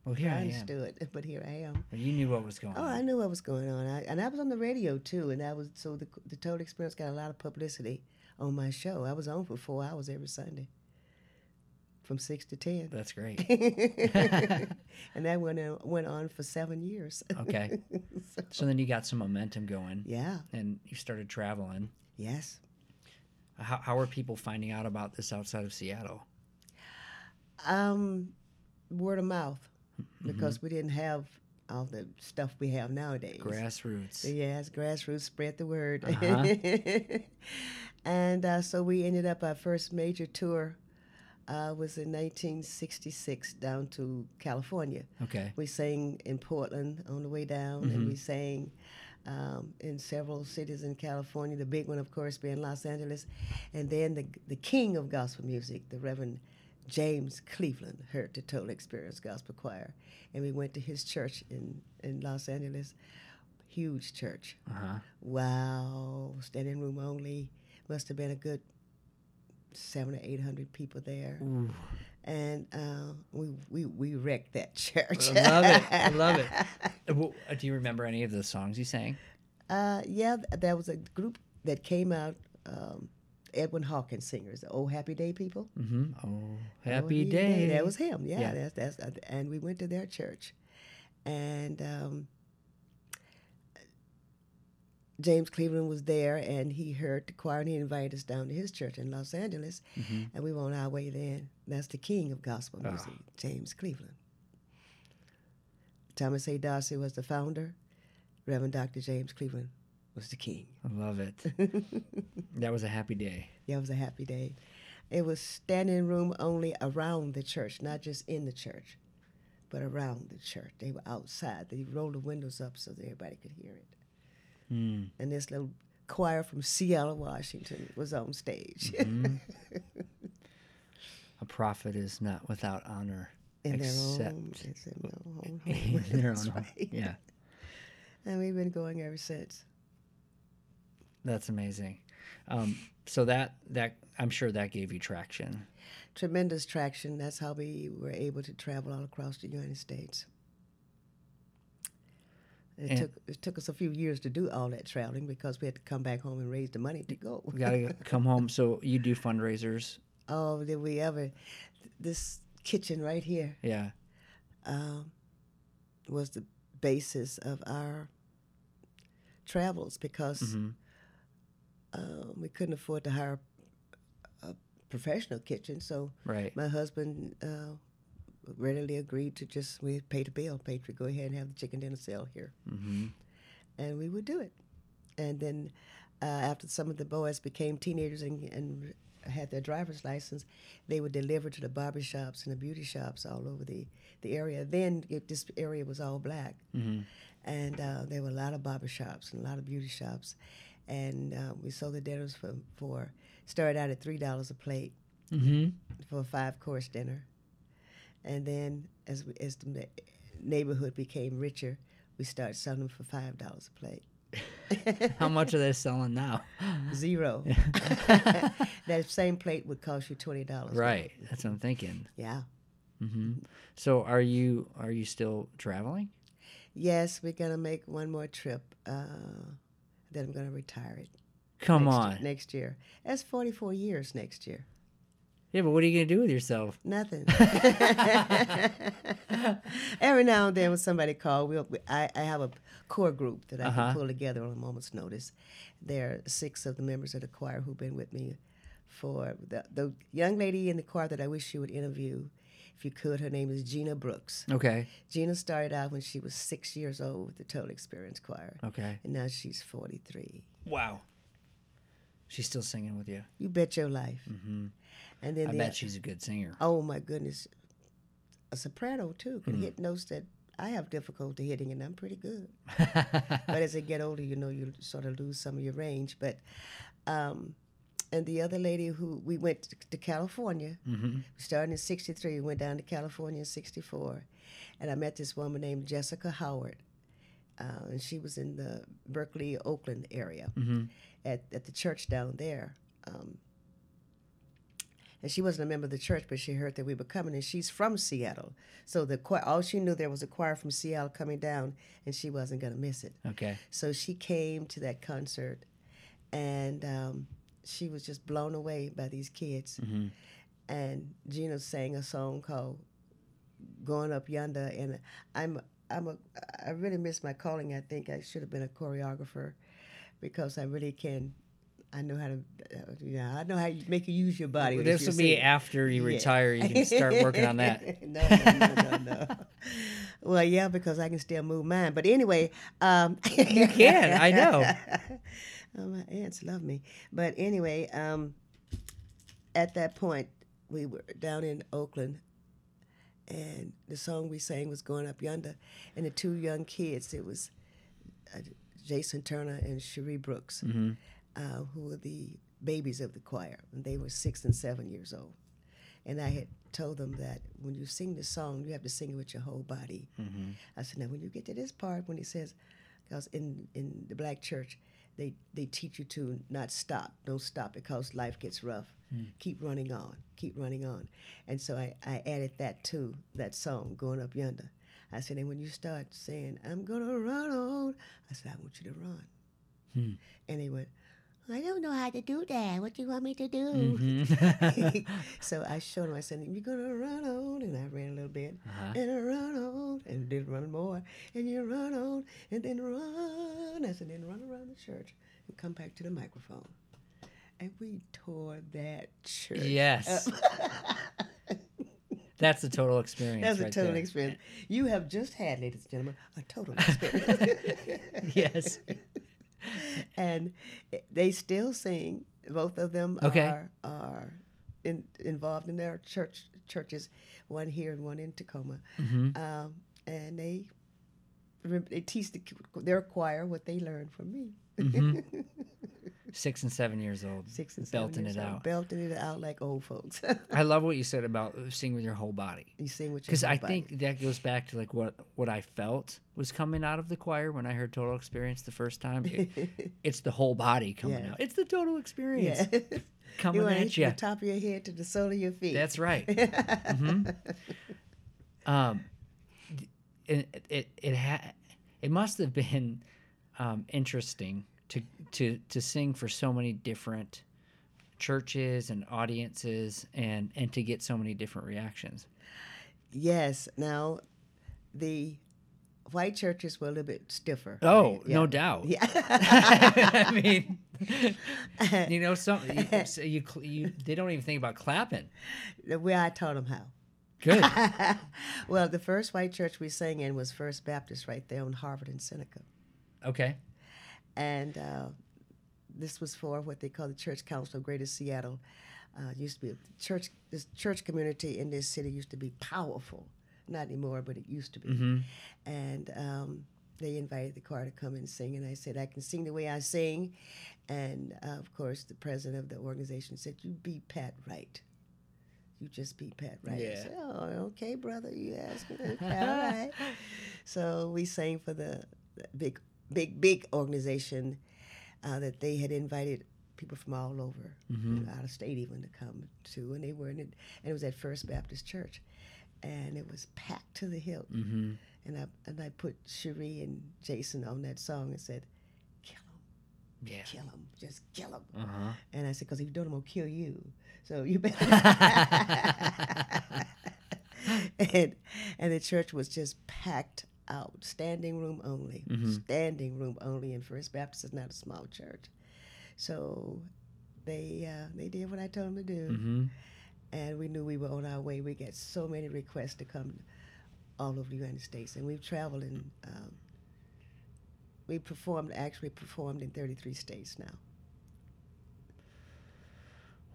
Well, here I I am. (laughs) but here I am. Well, You knew what was going oh, on. Oh, on. I knew what was going on, I, and I was on the radio too, and that was so the the total experience got a lot of publicity on my show. I was on for four hours every Sunday, from six to ten. That's great. (laughs) (laughs) and that went on, went on for seven years. Okay. So- So then you got some momentum going yeah. and you started traveling. Yes. How, how are people finding out about this outside of Seattle? Um, word of mouth, Mm-hmm. because we didn't have all the stuff we have nowadays. Grassroots. Yes, grassroots spread the word. Uh-huh. (laughs) and uh, so we ended up our first major tour uh, was in 1966 down to California. Okay. We sang in Portland on the way down, and we sang um, in several cities in California. The big one, of course, being Los Angeles, and then the the king of gospel music, the Reverend James Cleveland, heard the Total Experience Gospel Choir, and we went to his church in in Los Angeles. Huge church. Uh huh. Wow, standing room only. Must have been a good seven or eight hundred people there, Ooh. And uh, we, we we wrecked that (laughs) church. I love it. I love it. (laughs) Uh, uh, Do you remember any of the songs you sang? Uh, yeah, th- there was a group that came out. Um, Edwin Hawkins singers, the Old Happy Day people. Mm-hmm. Oh, Old happy day. That was him. Yeah, Yeah. that's that's. Uh, and we went to their church, and um, James Cleveland was there, and he heard the choir, and he invited us down to his church in Los Angeles, Mhm. and we were on our way then. That's the king of gospel Ah. music, James Cleveland. Thomas A. Dorsey was the founder. Reverend Dr. James Cleveland was the king. I love it. (laughs) that was a happy day. Yeah, it was a happy day. It was standing room only around the church, not just in the church, but around the church. They were outside. They rolled the windows up so that everybody could hear it. Mm. And this little choir from Seattle, Washington was on stage. Mhm. (laughs) a prophet is not without honor. in their Except own, it's in their own home. (laughs) in their own home. right. Yeah, (laughs) And we've been going ever since. that's amazing. Um, so that that I'm sure that gave you traction. Tremendous traction. That's how we were able to travel all across the United States. It And- took it took us a few years to do all that traveling because we had to come back home and raise the money to go. We got to come home. So you do fundraisers. Oh, did we ever? This kitchen right here Yeah. um, was the basis of our travels because hmm uh, we couldn't afford to hire a professional kitchen. So Right. my husband uh, readily agreed to just we pay the bill, pay to go ahead and have the chicken dinner sale here, hmm and we would do it. And then uh, after some of the boys became teenagers and, and had their driver's license, they would deliver to the barber shops and the beauty shops all over the, the area. Then it, this area was all black, hmm and uh, there were a lot of barber shops and a lot of beauty shops, and uh, we sold the dinners for for started out at three dollars a plate hmm for a five course dinner, and then as we, as the neighborhood became richer, we started selling them for five dollars a plate. (laughs) How much are they selling now? (laughs) Zero. (laughs) that same plate would cost you twenty dollars. Right. That's what I'm thinking. Yeah. Mm-hmm. So are you are you still traveling? Yes, we're gonna make one more trip. Uh, then I'm gonna retire it. Come next, on. Next year. That's 44 years next year. Yeah, but what are you gonna do with yourself? Nothing. (laughs) Every now and then, when somebody calls, we'll, we, I, I have a core group that I Uh-huh. can pull together on a moment's notice. There are six of the members of the choir who've been with me for the, the young lady in the choir that I wish you would interview. If you could, her name is Gina Brooks. Okay. Gina started out when she was six years old with the Total Experience Choir, Okay. and now she's 43. Wow. She's still singing with you. You bet your life. hmm And then I the, bet she's a good singer. Oh my goodness, a soprano too can hit notes that I have difficulty hitting, and I'm pretty good. (laughs) but as they get older, you know, you sort of lose some of your range. But, um, and the other lady who we went to, to California, hmm we started in '63, we went down to California in '64, and I met this woman named Jessica Howard, uh, and she was in the Berkeley, Oakland area hmm at, at the church down there. Um, and she wasn't a member of the church, but she heard that we were coming, and she's from Seattle. So the choir, all she knew there was a choir from Seattle coming down, and she wasn't going to miss it. Okay. So she came to that concert, and um, she was just blown away by these kids. hmm And Gina sang a song called "Going Up Yonder," and I'm I'm a I really miss my calling. I think I should have been a choreographer because I really can. I know how to, uh, yeah, I know how you make you use your body. as This will be after you Yeah. retire. You can start working on that. (laughs) no, no, no, no, no. well, yeah, because I can still move mine. But anyway, um, (laughs) You can, I know. (laughs) oh, my aunts love me. But anyway, um, at that point, we were down in Oakland, and the song we sang was "Going Up Yonder," and the two young kids, it was uh, Jason Turner and Cherie Brooks, hmm uh, who were the babies of the choir, and they were six and seven years old. And I had told them that when you sing the song, you have to sing it with your whole body. hmm I said, now when you get to this part, when he says, because in, in the black church, they, they teach you to not stop. Don't stop because life gets rough. Keep running on. Keep running on. And so I, I added that to that song, Going Up Yonder. I said, and when you start saying, I'm going to run on, I said, I want you to run. Hmm. And they went, I don't know how to do that. What do you want me to do? hmm (laughs) so I showed him. I said, "You're gonna run on," and I ran a little bit, Uh-huh. and I run on, and then run more, and you run on, and then run. I said, "Then run around the church and come back to the microphone." And we tore that church. Yes. (laughs) That's a total experience. That's a total there. experience. You have just had, ladies and gentlemen, a total (laughs) experience. Yes. (laughs) and they still sing. Both of them Okay. are are in, involved in their church churches, one here and one in Tacoma, hmm um, and they they teach the, their choir what they learned from me. Mhm. (laughs) Six and seven years old. Six and seven Belting it old, out. belting it out like old folks. (laughs) I love what you said about (laughs) singing with your whole body. you sing with your Because I body. think that goes back to like what what I felt was coming out of the choir when I heard Total Experience the first time. It- (laughs) it's the whole body coming Yeah. out. It's the Total Experience yeah. coming you at you. from the top of your head to the sole of your feet. That's right. hmm Um, it it it it, ha- it must have been um, interesting to to to sing for so many different churches and audiences and and to get so many different reactions. Yes. Now, the white churches were a little bit stiffer. Oh, right? no doubt. Yeah. (laughs) I mean, (laughs) you know, some you, so you you they don't even think about clapping. the way I taught them how. Good. (laughs) well, the first white church we sang in was First Baptist right there on Harvard and Seneca. Okay. And uh, this was for what they call the Church Council of Greater Seattle. Uh, used to be a church. This church community in this city used to be powerful. Not anymore, but it used to be. hmm And um, they invited the choir to come and sing, and I said I can sing the way I sing. And uh, of course, the president of the organization said, "You be Pat Wright. You just be Pat Wright." I Yeah. said, "Oh, okay, brother. You ask me. All right." (laughs) So we sang for the, the big big, big organization uh, that they had invited people from all over, Mm-hmm. you know, out of state even to come to, and they were in it, and it was at First Baptist Church, and it was packed to the hilt. Mm-hmm. And I and I put Cherie and Jason on that song and said, "Kill him, Yeah. kill him, just kill him." Uh huh. And I said, "Cause if you don't, I'm gonna kill you. So you better." (laughs) (laughs) and and the church was just packed out, standing room only, Mhm. standing room only. And First Baptist is not a small church, so they uh, they did what I told them to do, Mm-hmm. and we knew we were on our way. We got so many requests to come all over the United States, and we've traveled and Um, we performed, actually performed in 33 states now.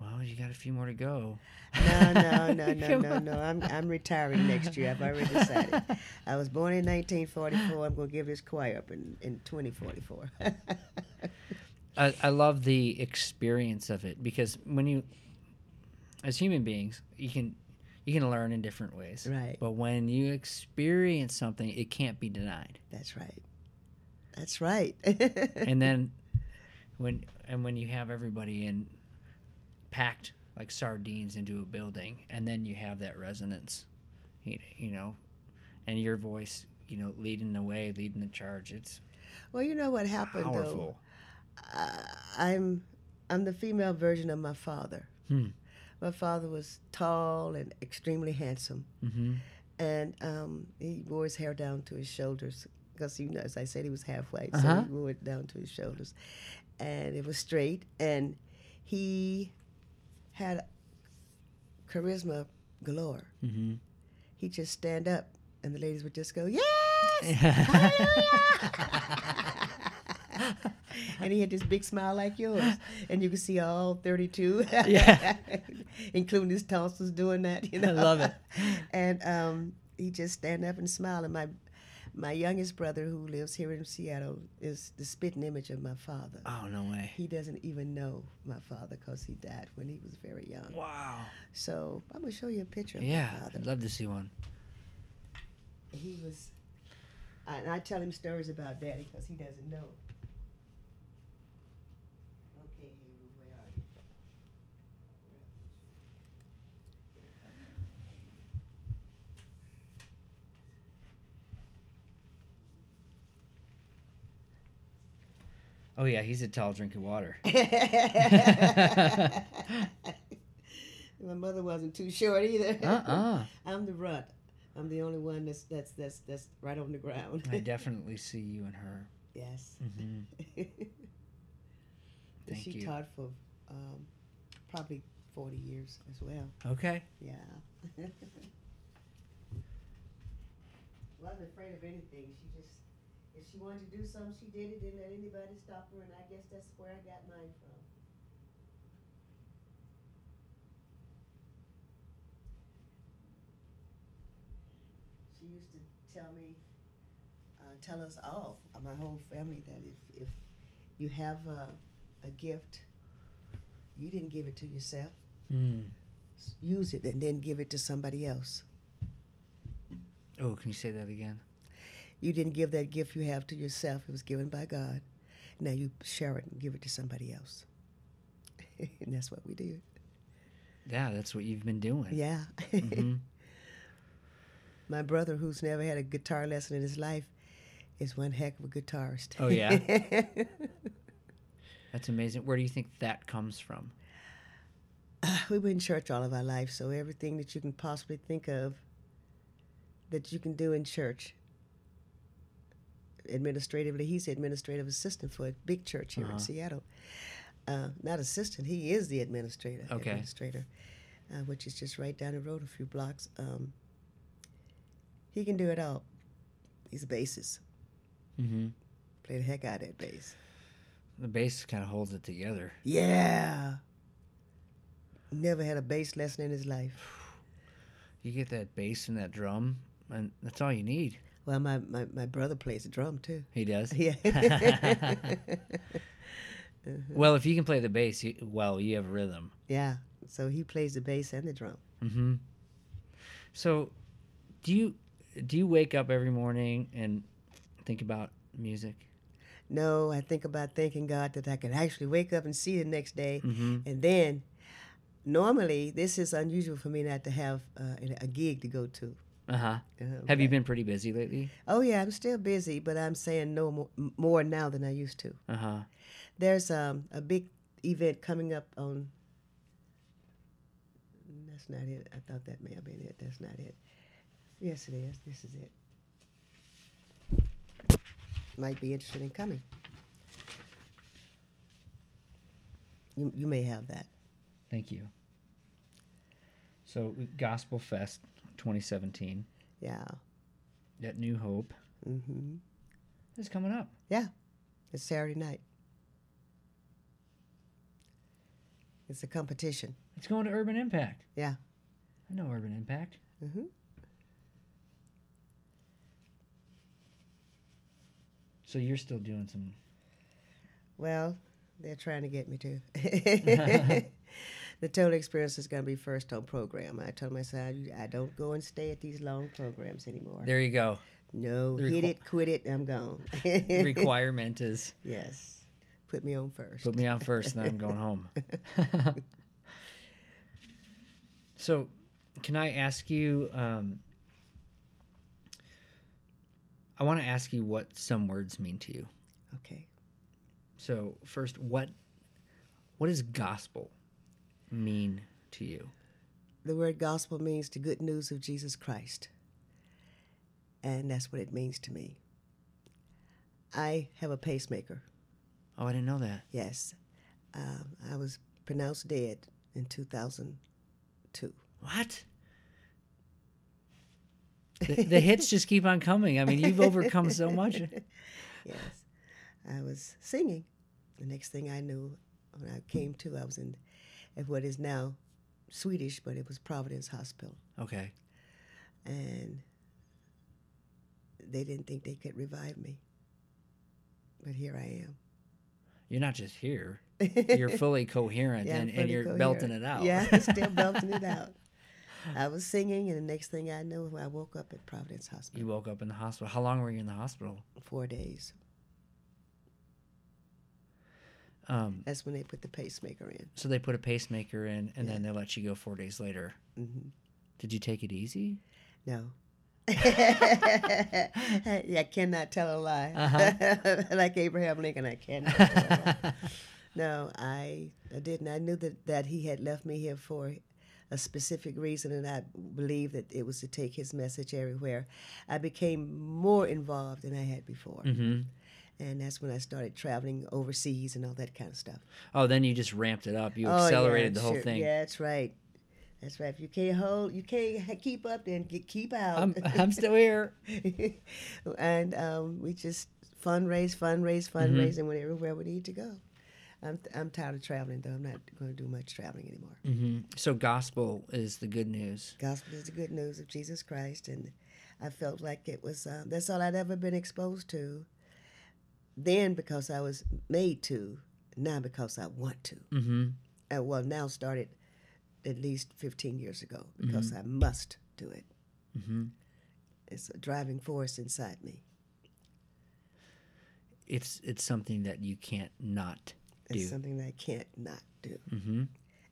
Well, you got a few more to go. No, no, (laughs) no, no, no, no. I'm I'm retiring next year. I've already decided. (laughs) I was born in 1944. I'm going to give this choir up in, in 2044. (laughs) I, I love the experience of it because when you, as human beings, you can you can learn in different ways. Right. But when you experience something, it can't be denied. That's right. That's right. and then when and when you have everybody in packed like sardines into a building and then you have that resonance you, you know and your voice you know leading the way leading the charge it's well, you know what happened though. powerful Uh, I'm I'm the female version of my father. Hmm. My father was tall and extremely handsome, mm-hmm. and um, he wore his hair down to his shoulders because you know, as I said, he was half white, so Uh-huh. he wore it down to his shoulders, and it was straight, and he had charisma galore. Mm-hmm. He'd just stand up, and the ladies would just go, "Yes!" (laughs) (laughs) and he had this big smile like yours, and you could see all 32, Yeah. (laughs) including his tonsils doing that. You know, I love it. And um, he just stand up and smile. And my my youngest brother, who lives here in Seattle, is the spitting image of my father. oh no way He doesn't even know my father because he died when he was very young. wow So I'm gonna show you a picture of yeah my father i'd love to see one he was I- and I tell him stories about daddy because he doesn't know. Okay, Haru, where are you? Oh yeah he's a tall drink of water (laughs) My mother wasn't too short either. uh-uh (laughs) I'm the runt. I'm the only one that's that's that's that's right on the ground. i (laughs) definitely see you and her yes. mm-hmm. Thank she you. taught for um, probably 40 years as well. okay Yeah. Wasn't afraid of anything. She just, if she wanted to do something, she did it. Didn't let anybody stop her, and I guess that's where I got mine from. She used to tell me, uh, tell us all, uh, my whole family, that if if you have a, a gift, you didn't give it to yourself mm. use it and then give it to somebody else. oh can you say that again You didn't give that gift you have to yourself. It was given by God. Now you share it and give it to somebody else. (laughs) and that's what we do. yeah that's what you've been doing Yeah. Mhm. (laughs) My brother, who's never had a guitar lesson in his life, is one heck of a guitarist. Oh, yeah? (laughs) That's amazing. Where do you think that comes from? (sighs) We've been in church all of our life, so everything that you can possibly think of that you can do in church. Administratively, he's the administrative assistant for a big church here Uh-huh. in Seattle. Uh, not assistant, he is the administrator. Okay. Administrator, uh, which is just right down the road a few blocks. Um, he can do it all. He's a bassist. Mm-hmm. Play the heck out of that bass. The bass kind of holds it together. Yeah. Never had a bass lesson in his life. You get that bass and that drum, and that's all you need. Well, my, my, my brother plays the drum too. He does. (laughs) Yeah. (laughs) Well, if you can play the bass, you, well, you have rhythm. yeah. So he plays the bass and the drum. Mm-hmm. So, do you do you wake up every morning and think about music? No, I think about thanking God that I can actually wake up and see the next day. Mm-hmm. And then, normally, this is unusual for me not to have uh, a gig to go to. Uh huh. Uh, Have you been pretty busy lately? Oh, yeah, I'm still busy, but I'm saying no more, more now than I used to. Uh huh. There's um, a big event coming up on. That's not it. I thought that may have been it. That's not it. Yes, it is. This is it. Might be interested in coming. You, you may have that. Thank you. So, Gospel Fest 2017 Yeah. at New Hope hmm is coming up. Yeah. It's Saturday night. It's a competition. It's going to Urban Impact. Yeah. I know Urban Impact. hmm So you're still doing some. Well, they're trying to get me to. (laughs) (laughs) (laughs) the total experience is going to be first on program. I told myself I don't go and stay at these long programs anymore. There you go. no, the hit it, quit it, I'm gone. The (laughs) requirement is yes, put me on first. put me on first, and then I'm going home. (laughs) so, can I ask you? Um, I want to ask you what some words mean to you. Okay. So, first, what what is gospel mean to you? The word gospel means the good news of Jesus Christ, and that's what it means to me. I have a pacemaker. Oh, I didn't know that. Yes, um, I was pronounced dead in 2002. What? The, the hits just keep on coming. I mean, you've overcome so much. (laughs) yes. I was singing. The next thing I knew, when I came to, I was in at what is now Swedish, but it was Providence Hospital. Okay. And they didn't think they could revive me. But here I am. You're not just here. You're (laughs) fully coherent Yeah, and, and you're coherent. belting it out. Yeah, I'm still (laughs) belting it out. I was singing, and the next thing I knew, I woke up at Providence Hospital. You woke up in the hospital. How long were you in the hospital? Four days. Um, That's when they put the pacemaker in. so they put a pacemaker in, and then they let you go four days later. hmm Did you take it easy? No. (laughs) (laughs) I cannot tell a lie. Uh-huh. (laughs) like Abraham Lincoln, I cannot tell a lie. No, I, I didn't. I knew that, that he had left me here for a specific reason, and I believed that it was to take his message everywhere. I became more involved than I had before. Mm-hmm. And that's when I started traveling overseas and all that kind of stuff. Oh, then you just ramped it up. You Oh, yeah, accelerated the whole sure. thing. Yeah, that's right. That's right. If you can't hold, you can't (laughs) keep up, then get, keep out. I'm, (laughs) I'm still here. (laughs) and um, we just fundraise, fundraise, Mm-hmm. fundraise, and went everywhere we need to go. I'm, I'm tired of traveling, though. I'm not going to do much traveling anymore. hmm So gospel is the good news. Gospel is the good news of Jesus Christ, and I felt like it was uh, that's all I'd ever been exposed to. Then because I was made to, now because I want to. Mm-hmm. Uh, well, now started at least 15 years ago because I must do it. Mm-hmm. It's a driving force inside me. It's it's something that you can't not do. It's something that I can't not do. Mm-hmm.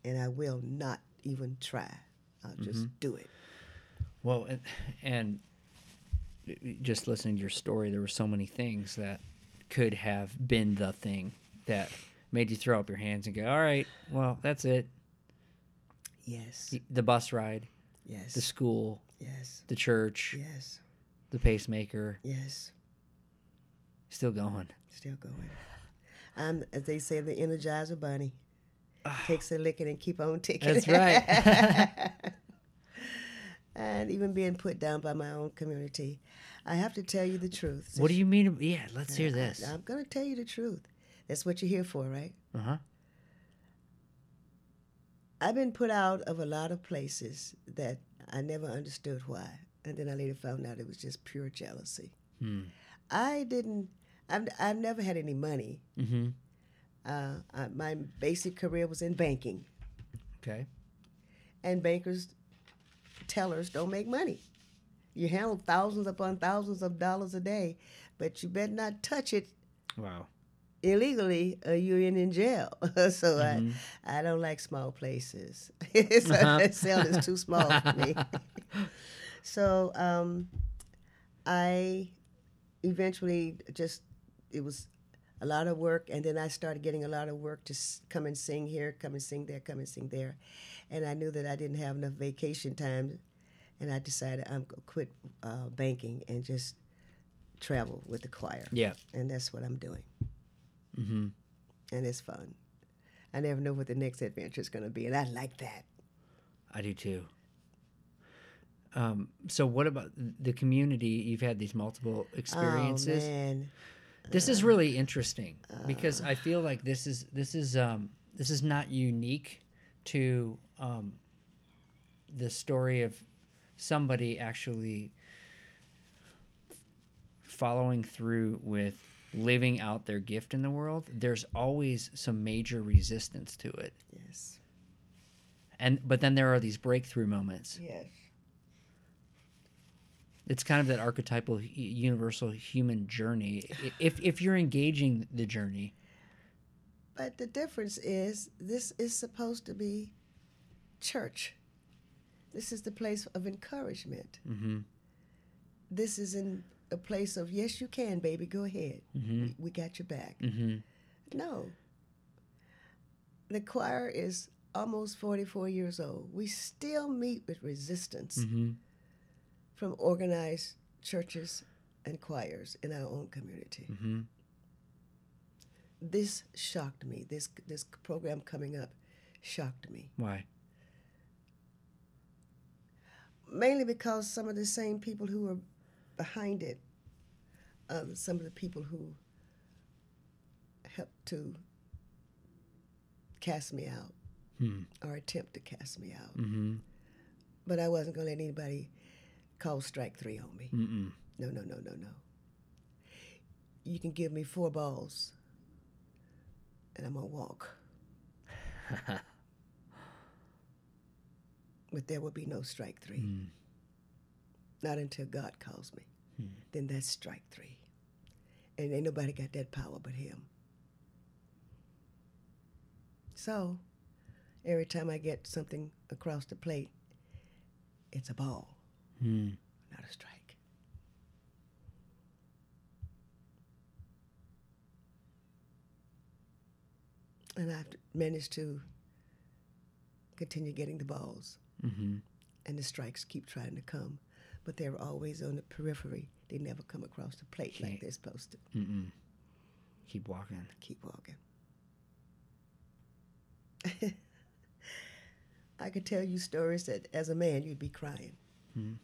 And I will not even try. I'll just do it. Well, and, and just listening to your story, there were so many things that could have been the thing that made you throw up your hands and go, "All right, well, that's it." Yes. The bus ride, Yes. the school, Yes. the church, Yes. the pacemaker, Yes. still going. Still going. I'm, as they say, the Energizer Bunny. Ah. Takes a licking and keep on ticking. That's right. (laughs) (laughs) and even being put down by my own community. I have to tell you the truth. what do you mean? Yeah, let's hear this. I, am going to tell you the truth. That's what you're here for, right? Uh huh. I've been put out of a lot of places that I never understood why. And then I later found out it was just pure jealousy. Hmm. I didn't, I've, I've never had any money. Mm-hmm. Uh, I, my basic career was in banking, Okay. and bankers, tellers don't make money. You handle thousands upon thousands of dollars a day, but you better not touch it Wow. illegally, uh, you're in, in jail. (laughs) so Mhm. I, I don't like small places. (laughs) so Uh-huh. that cell is too small for me. (laughs) so um, I eventually just, it was a lot of work. And then I started getting a lot of work to s- come and sing here, come and sing there, come and sing there. And I knew that I didn't have enough vacation time. And I decided I'm going to quit uh, banking and just travel with the choir. Yeah. And that's what I'm doing Mm-hmm. and it's fun. I never know what the next adventure is going to be, and I like that. I do too. Um, so what about the community? You've had these multiple experiences. Oh man, This is really interesting because I feel like this is this is um, this is not unique to um, the story of somebody actually following through with living out their gift in the world. There's always some major resistance to it, yes, and but then there are these breakthrough moments. yes, It's kind of that archetypal universal human journey. If if you're engaging the journey, but the difference is this is supposed to be church. This is the place of encouragement. mm-hmm, This is in a place of yes, you can, baby, go ahead. mm-hmm, We, we got your back. mm-hmm. No, the choir is almost forty-four years old. We still meet with resistance. From organized churches and choirs in our own community. Mm-hmm. This shocked me. This this program coming up shocked me. Why? Mainly because some of the same people who were behind it, um, some of the people who helped to cast me out Hmm. or attempt to cast me out. Mm-hmm. But I wasn't going to let anybody call strike three on me. Mm-mm. No, no, no, no, no. You can give me four balls, and I'm gonna walk. (laughs) but there will be no strike three. Mm. Not until God calls me. Hmm. Then that's strike three. And ain't nobody got that power but Him. So, every time I get something across the plate, it's a ball, Hmm. not a strike. And I've managed to continue getting the balls, Mm-hmm. and the strikes keep trying to come, but they're always on the periphery. They never come across the plate like they're supposed to. Mm-mm. Keep walking. Keep walking. (laughs) I could tell you stories that, as a man, you'd be crying Hmm.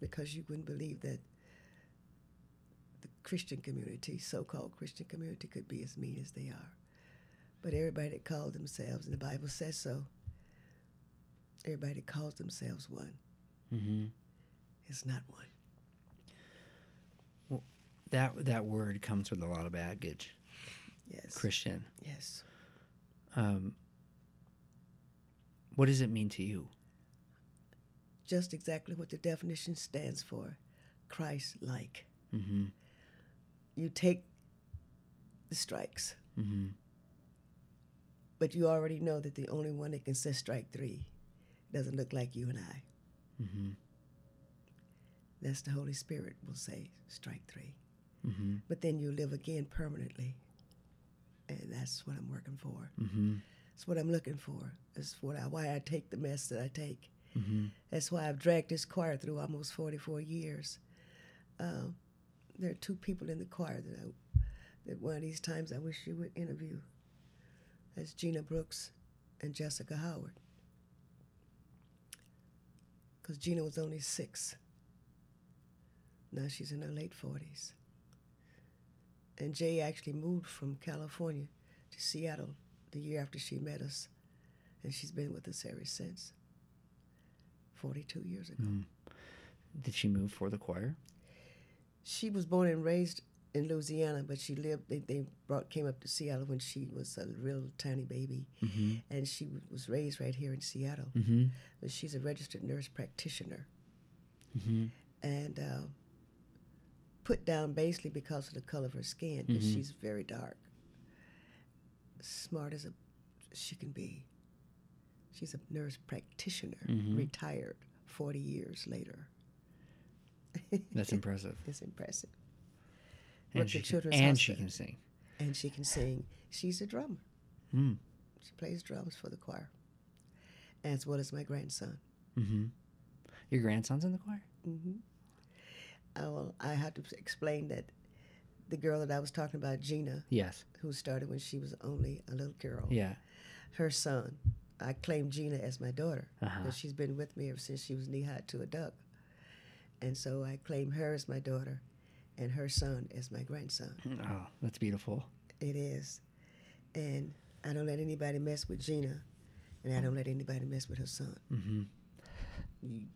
because you wouldn't believe that the Christian community, so-called Christian community, could be as mean as they are. But everybody that called themselves, and the Bible says so, everybody that calls themselves one Mm-hmm. is not one. That that word comes with a lot of baggage. Yes. Christian. Yes. Um, what does it mean to you? Just exactly what the definition stands for Christ-like. Mm-hmm. You take the strikes, Mm-hmm. but you already know that the only one that can say strike three doesn't look like you and I. Mm-hmm. That's the Holy Spirit will say strike three. Mm-hmm. But then you live again permanently. And that's what I'm working for. Mm-hmm. That's what I'm looking for. That's what I, why I take the mess that I take. Mm-hmm. That's why I've dragged this choir through almost 44 years. Um, there are two people in the choir that I, that one of these times I wish you would interview. That's Gina Brooks and Jessica Howard. Because Gina was only six. Now she's in her late 40s. And Jay actually moved from California to Seattle the year after she met us. And she's been with us ever since. 42 years ago. Mm. Did she move for the choir? She was born and raised in Louisiana, but she lived. They, they brought came up to Seattle when she was a real tiny baby, Mm-hmm. and she w- was raised right here in Seattle. Mm-hmm. But she's a registered nurse practitioner, Mm-hmm. and uh, put down basically because of the color of her skin, because Mhm. she's very dark. Smart as a she can be. She's a nurse practitioner, Mhm. retired 40 years later. (laughs) That's impressive. It's impressive. And Worked she, can, and she can sing. And she can sing. She's a drummer. Mm. She plays drums for the choir, as well as my grandson. hmm Your grandson's in the choir? hmm I, will, I have to explain that the girl that I was talking about, Gina, Yes. who started when she was only a little girl, Yeah. her son, I claim Gina as my daughter Uh-huh. because she's been with me ever since she was knee high to a duck. And so I claim her as my daughter and her son as my grandson. Oh, that's beautiful. It is. And I don't let anybody mess with Gina, and I don't let anybody mess with her son. hmm you-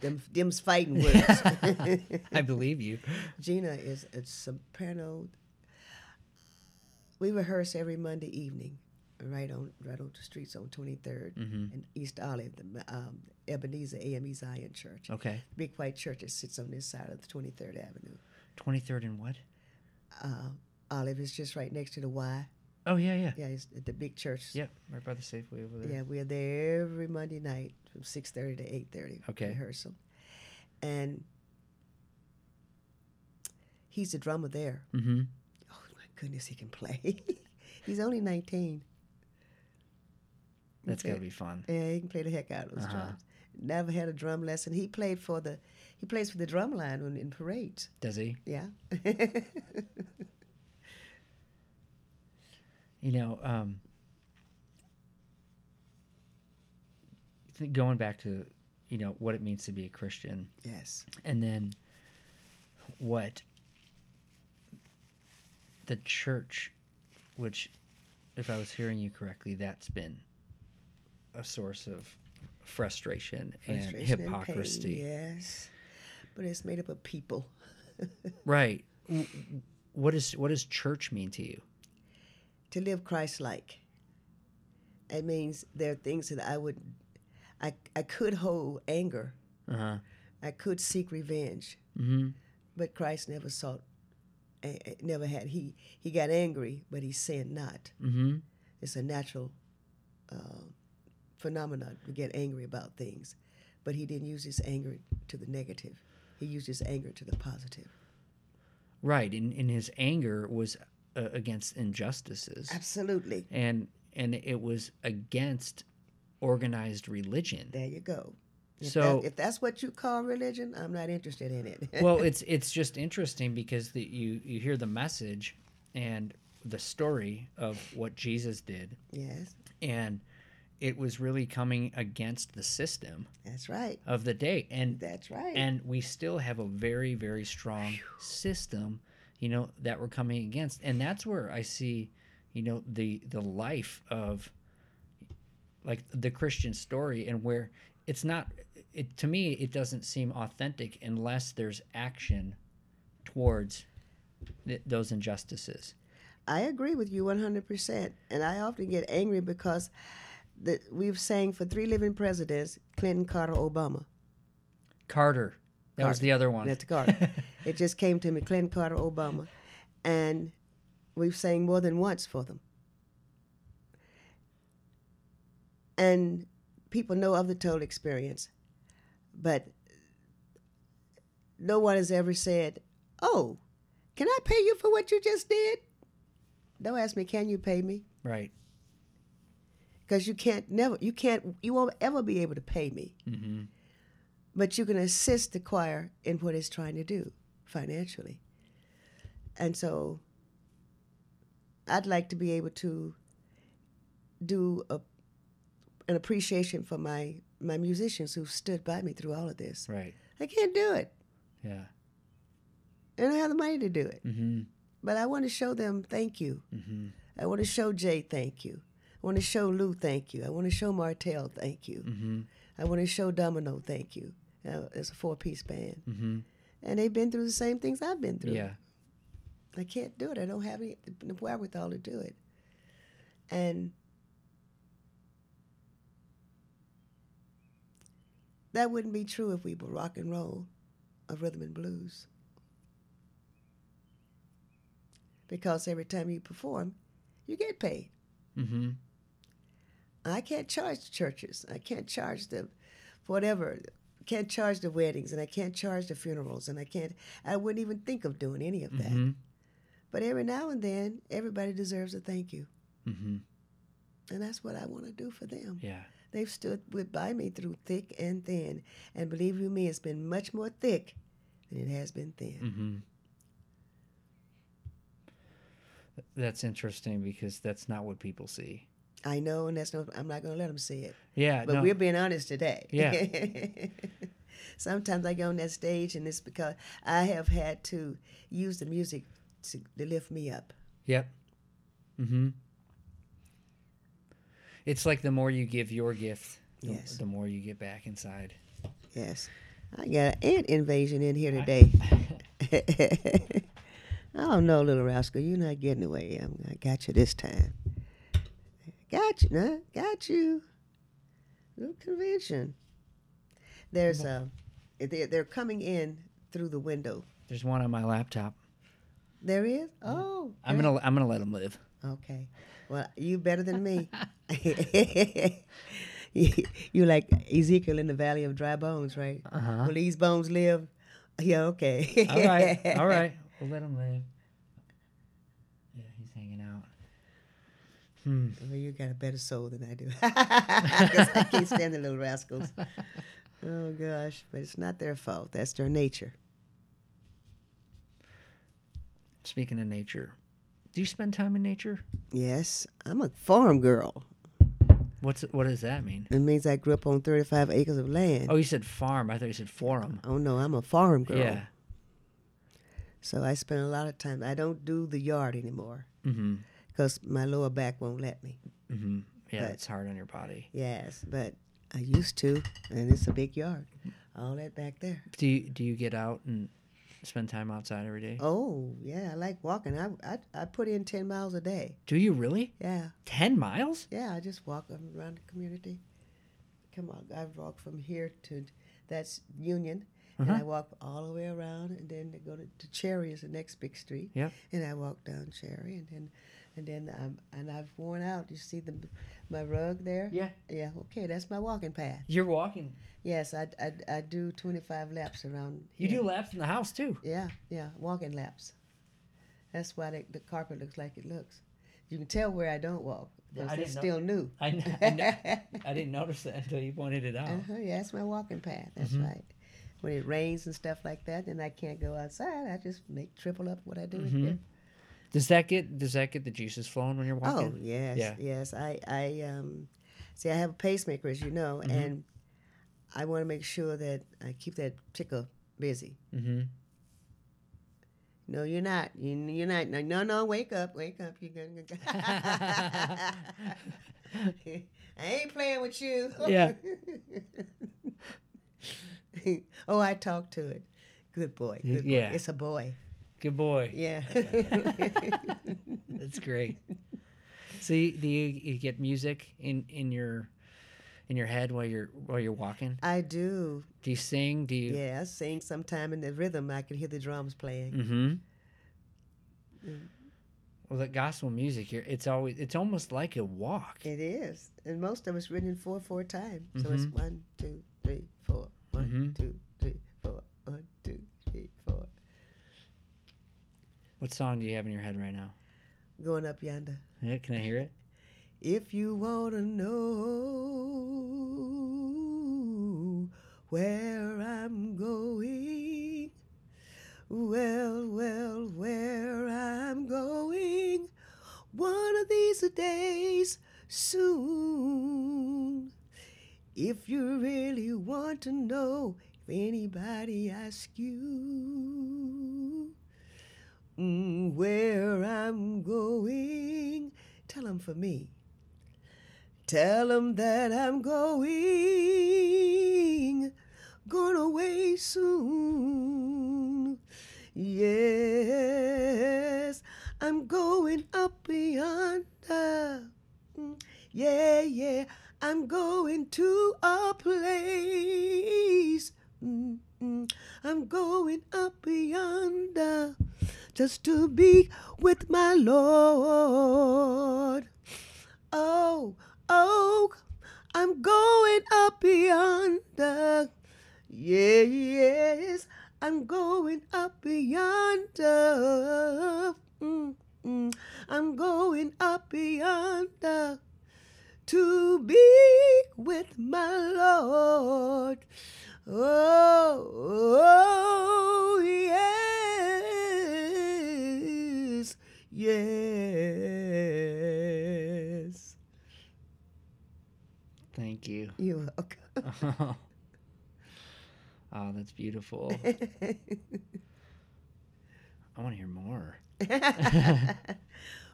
them, them's fighting (laughs) words. I believe you. Gina is a soprano. We rehearse every Monday evening, right on right on the streets on 23rd hmm in East Olive, the um, Ebenezer AME Zion Church. Okay. Big white church that sits on this side of the 23rd Avenue. 23rd and what? Uh, Olive is just right next to the Y. Oh, yeah, yeah. Yeah, it's the big church. Yep, right by the Safeway over there. Yeah, we're there every Monday night from 6.30 to 8.30 Okay. rehearsal. And he's the drummer there. Mm-hmm. Oh my goodness, he can play. (laughs) He's only 19. That's Okay. gotta be fun. Yeah, he can play the heck out of those Uh-huh. drums. Never had a drum lesson. He played for the he plays for the drum line when in parades. Does he? Yeah. (laughs) You know, um, going back to, you know, what it means to be a Christian, yes. and then what the church, which, if I was hearing you correctly, that's been a source of frustration, and Frustration and pain, hypocrisy. yes. But it's made up of people. (laughs) Right. What is what does church mean to you? to live Christ like. It means there are things that I would I I could hold anger. Uh huh. I could seek revenge. Mm-hmm. But Christ never sought, never had. He he got angry, but he sinned not. Mm-hmm. It's a natural uh, phenomenon to get angry about things, but he didn't use his anger to the negative. He used his anger to the positive. Right. And, and his anger was uh, against injustices. Absolutely. and and it was against organized religion. There you go. If So- that, if that's what you call religion, I'm not interested in it. well, (laughs) it's it's just interesting because the, you you hear the message and the story of what Jesus did, yes, and it was really coming against the system that's right. of the day, and That's right. and we still have a very very strong system, you know, that we're coming against, and that's where I see, you know, the the life of like the Christian story and where it's not it to me it doesn't seem authentic unless there's action towards th- those injustices. I agree with you 100%. And I often get angry because the, we've sang for three living presidents Clinton, Carter, Obama. Carter, that was the other one. That's (laughs) Carter. it just came to me Clinton, Carter, Obama. And we've sang more than once for them. And people know of the total experience. But no one has ever said, Oh, can I pay you for what you just did? Don't ask me, can you pay me? right. Because you can't never you can't you won't ever be able to pay me. Hmm but you can assist the choir in what it's trying to do financially. And so i'd like to be able to do a, an appreciation for my my musicians who stood by me through all of this. Right. i can't do it. Yeah. and i don't have the money to do it. Hmm but i want to show them thank you. Hmm i want to show jay thank you i want to show lou thank you i want to show martell thank you hmm I want to show Domino thank you. Uh, it's a four piece band. hmm And they've been through the same things I've been through. Yeah. I can't do it. I don't have any, the wherewithal to do it. And that wouldn't be true if we were rock and roll or rhythm and blues. because every time you perform, you get paid. Mm-hmm. I can't charge the churches. I can't charge the whatever. Can't charge the weddings, and I can't charge the funerals, and I can't. I wouldn't even think of doing any of that. Mm-hmm. But every now and then, everybody deserves a thank you, Mm-hmm. and that's what I want to do for them. Yeah. They've stood with by me through thick and thin, and believe you me, it's been much more thick than it has been thin. Mm-hmm. That's interesting because that's not what people see. I know, and that's no. I'm not going to let them see it. Yeah. But no. we're being honest today. Yeah. (laughs) Sometimes I go on that stage, and it's because I have had to use the music to, to lift me up. Yep. Mm-hmm. It's like the more you give your gift, the, Yes. the more you get back inside. Yes. I got an ant invasion in here today. (laughs) (laughs) I don't know, little rascal. You're not getting away. I'm, I got you this time. Got you, nah, Got you. Little convention. There's a. They're, they're coming in through the window. There's one on my laptop. There is. Oh. I'm gonna I'm gonna let them live. Okay. Well, you better than me. (laughs) (laughs) you, you like Ezekiel in the valley of dry bones, right? Uh-huh. Will these bones live? Yeah, okay. All right. All (laughs) right. We'll let them live. Yeah, he's hanging out. Hmm. Well, you got a better soul than I do. (laughs) I can't stand the little rascals. (laughs) Oh, gosh. But it's not their fault. That's their nature. Speaking of nature, do you spend time in nature? Yes, I'm a farm girl. What's what does that mean? It means I grew up on 35 acres of land. Oh, you said farm. I thought you said forum. Oh, no, I'm a farm girl. Yeah. So I spend a lot of time. I don't do the yard anymore Mm-hmm. Because my lower back won't let me. Mm-hmm. Yeah, But- it's hard on your body. Yes, but I used to, and it's a big yard. All that back there. Do you do you get out and spend time outside every day? Oh, yeah, I like walking. I, I, I put in 10 miles a day. Do you really? Yeah, Ten miles? yeah, I just walk around the community. Come on, I walk from here to that's Union, and Uh-huh. I walk all the way around, and then to go to, to Cherry is the next big street. Yep. And I walk down Cherry, and then, and then I'm, and I've worn out. You see the my rug there? Yeah. Yeah. Okay, that's my walking path. You're walking. Yes, I, I, I do 25 laps around. Here. You here. do laps in the house too. Yeah, yeah, walking laps. That's why the, the carpet looks like it looks. You can tell where I don't walk. I it's know- still new. I, I, I didn't notice that until you pointed it out. Uh-huh, yeah, that's my walking path. That's Mhm. right. When it rains and stuff like that, then I can't go outside. I just make triple up what I do Mhm. here. Does that get does that get the juices flowing when you're walking? Oh yes, Yeah. yes. I I um see I have a pacemaker, as you know, Mhm. and I want to make sure that I keep that ticker busy. Mm-hmm. No, you're not. You, you're not. No, no, no. Wake up, wake up. You're gonna. (laughs) I ain't playing with you. Yeah. (laughs) oh, I talked to it. Good boy. Good boy. Yeah. It's a boy. Good boy. Yeah. (laughs) (laughs) That's great. So you, do you, you get music in, in your in your head while you're while you're walking? I do. Do you sing? Do you? Yeah, I sing sometime in the rhythm. I can hear the drums playing. Mm-hmm. Mm. Well, the gospel music here, it's always it's almost like a walk. It is, and most of it's written in four four time. So it's Mhm. one, two, three, four. One, Mhm. two, three, four. One, two. What song do you have in your head right now? Going up yonder. Yeah, can I hear it? If you want to know where I'm going, well, well, where I'm going, one of these days soon. If you really want to know, if anybody asks you where I'm going, tell them for me. Tell them that I'm going, going away soon. Yes, I'm going up yonder. Mm, Yeah, yeah, I'm going to a place. Mm, mm, I'm going up yonder just to be with my Lord. Oh, oh, I'm going up yonder. Yeah, yes, I'm going up yonder. Mm, mm, I'm going up yonder to be with my Lord. Oh, oh yes, yes. Thank you. You're welcome. oh, (laughs) that's beautiful. (laughs) I want to hear more. (laughs)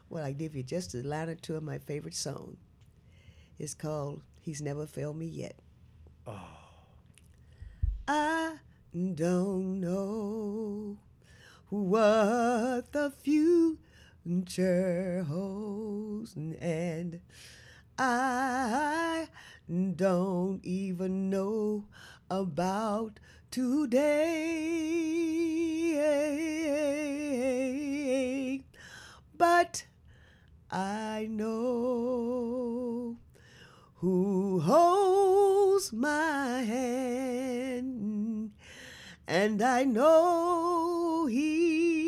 well, I give you just a line or two of my favorite song. It's called He's Never Failed Me Yet. Oh. I don't know what the future holds, and I don't even know about today. But I know who holds my hand, and I know he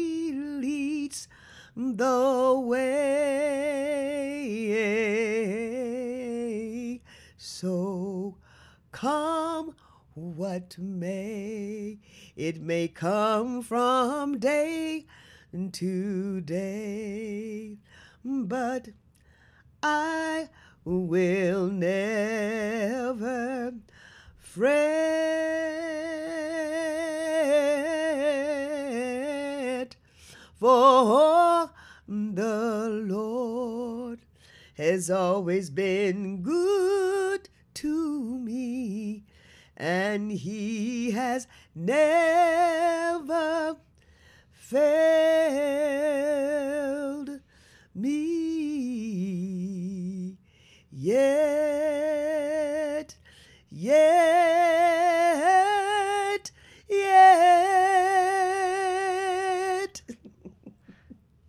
the way. So come what may, it may come from day to day, but I will never fret, for the Lord has always been good to me, and He has never failed me. Yet, yet,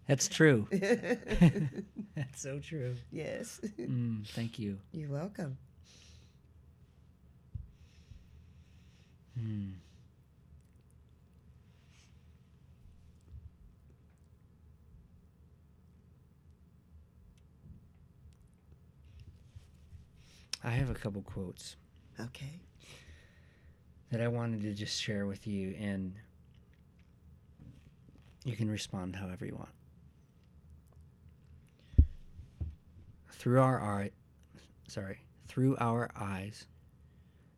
That's true. (laughs) (laughs) That's so true. yes. Mm, thank you. You're welcome. Hmm. I have a couple quotes Okay. that I wanted to just share with you, and you can respond however you want. Through our eye, sorry, through our eyes,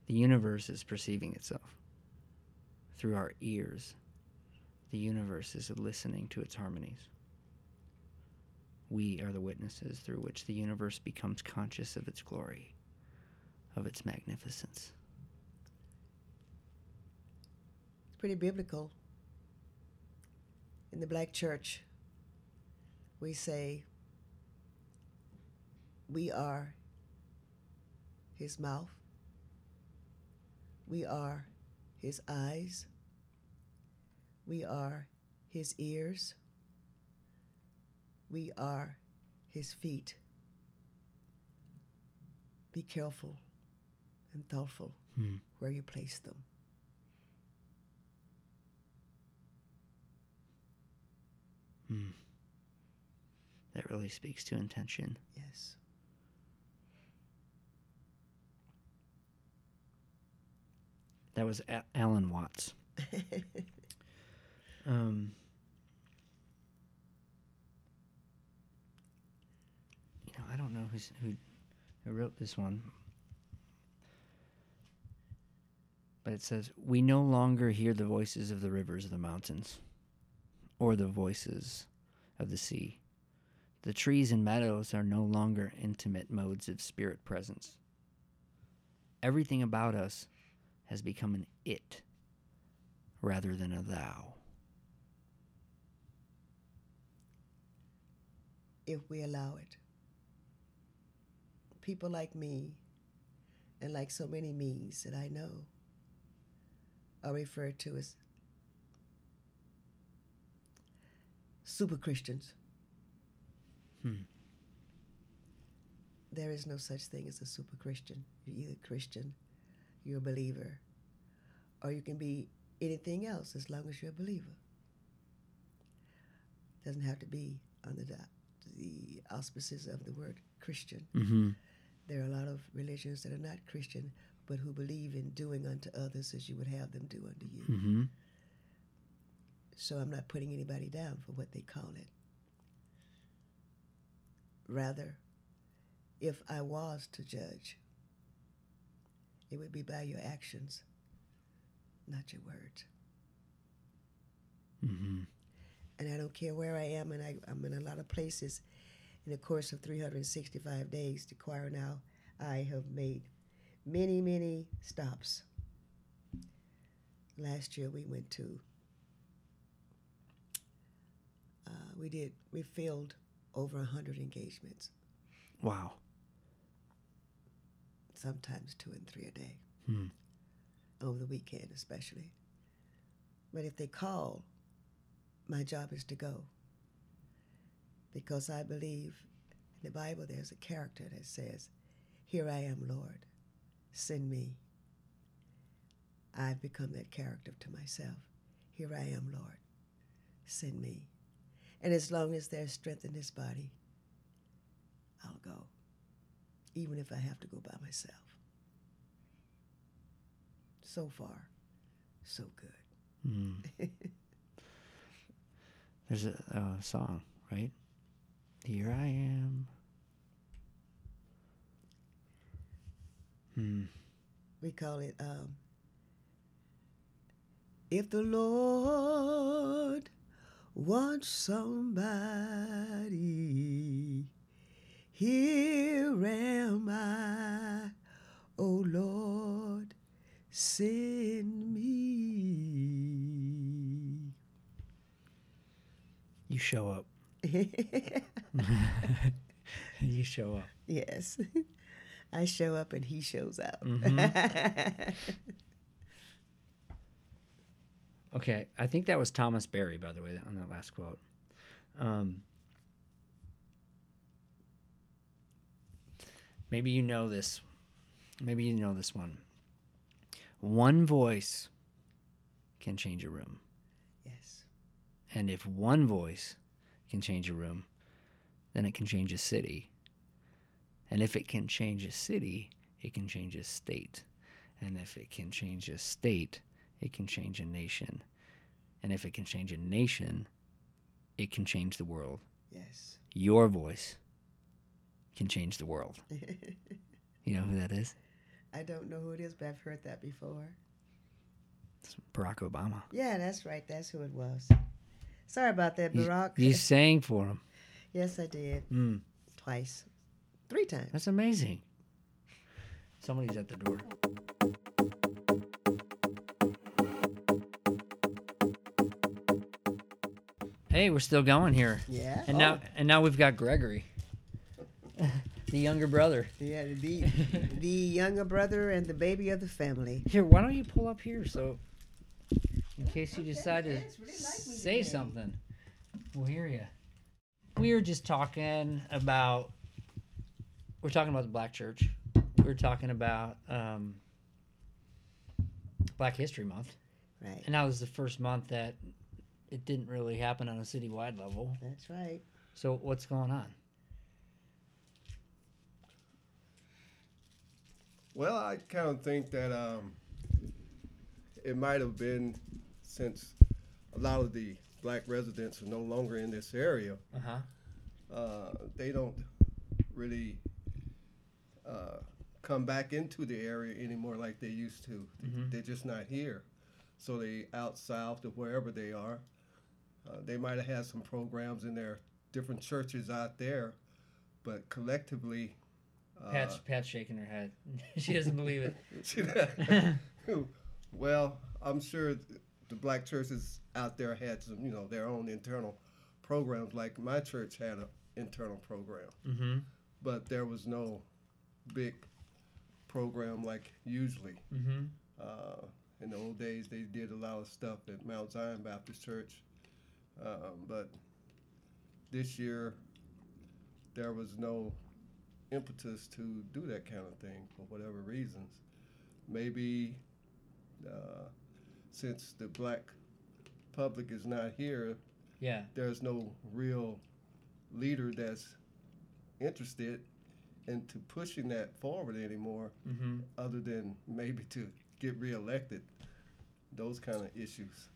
the universe is perceiving itself. Through our ears, the universe is listening to its harmonies. We are the witnesses through which the universe becomes conscious of its glory, of its magnificence. It's pretty biblical. In the black church, we say, We are his mouth, we are his eyes, we are his ears, we are his feet. Be careful and thoughtful Hmm. where you place them. Hmm. That really speaks to intention. Yes. That was A- Alan Watts. (laughs) Um, you know, I don't know who's, who who wrote this one, but it says, "We no longer hear the voices of the rivers of the mountains, or the voices of the sea. The trees and meadows are no longer intimate modes of spirit presence. Everything about us has become an it rather than a thou." if we allow it. People like me, and like so many me's that I know, are referred to as super Christians. Hmm. There is no such thing as a super Christian. You're either Christian, you're a believer, or you can be anything else as long as you're a believer. Doesn't have to be under the, the auspices of the word Christian. Mm-hmm. There are a lot of religions that are not Christian, but who believe in doing unto others as you would have them do unto you. Mm-hmm. So I'm not putting anybody down for what they call it. Rather, if I was to judge, it would be by your actions, not your words. Mm-hmm. And I don't care where I am, and I, I'm in a lot of places in the course of 365 days to choir now. I have made many, many stops. Last year we went to, uh, we did, we filled over 100 engagements, Wow. Sometimes two and three a day, Hmm. over the weekend especially. But if they call, my job is to go. Because I believe in the Bible there's a character that says, Here I am, Lord, send me. I've become that character to myself. Here I am, Lord, send me. And as long as there's strength in this body, I'll go, even if I have to go by myself. So far, so good. Mm. (laughs) There's a, a song, right? Here I am. Hmm. we call it um, if the lord wants somebody here am i oh lord send me You show up. (laughs) you show up. yes i show up and he shows out (laughs) Okay, I think that was Thomas Berry, by the way, on that last quote. Um, maybe you know this. Maybe you know this one. One voice can change a room. yes And if one voice can change a room, then it can change a city. And if it can change a city, it can change a state. And if it can change a state, it can change a nation. And if it can change a nation, it can change the world. yes Your voice can change the world. (laughs) You know who that is? i don't know who it is but i've heard that before It's Barack Obama. Yeah, that's right. That's who it was. Sorry about that, You, Barack. you sang for him. yes, I did. Mm, Twice. Three times. that's amazing. Somebody's at the door. Hey, we're still going here. Yeah. And Oh, now and now we've got Gregory. The younger brother. Yeah, the, the younger brother and the baby of the family. Here, why don't you pull up here so in case you decide to It's really like me say something, we'll hear you. We were just talking about we're talking about the black church. We were talking about um, Black History Month. Right. And that was the first month that it didn't really happen on a citywide level. That's right. So what's going on? Well, I kind of think that um, it might have been since a lot of the black residents are no longer in this area. Uh-huh. Uh, they don't really uh, come back into the area anymore like they used to. Mhm. They're just not here. So they out south or wherever they are. Uh, they might have had some programs in their different churches out there, but collectively. Uh, Pat's Pat's shaking her head. (laughs) she doesn't believe it. (laughs) (laughs) well, I'm sure the black churches out there had some, you know, their own internal programs. Like my church had an internal program, Mm-hmm. but there was no big program like usually. Mm-hmm. Uh, in the old days, they did a lot of stuff at Mount Zion Baptist Church, um, but this year there was no impetus to do that kind of thing for whatever reasons. Maybe uh, since the black public is not here, Yeah. there's no real leader that's interested into pushing that forward anymore, Mm-hmm. other than maybe to get reelected. Those kind of issues.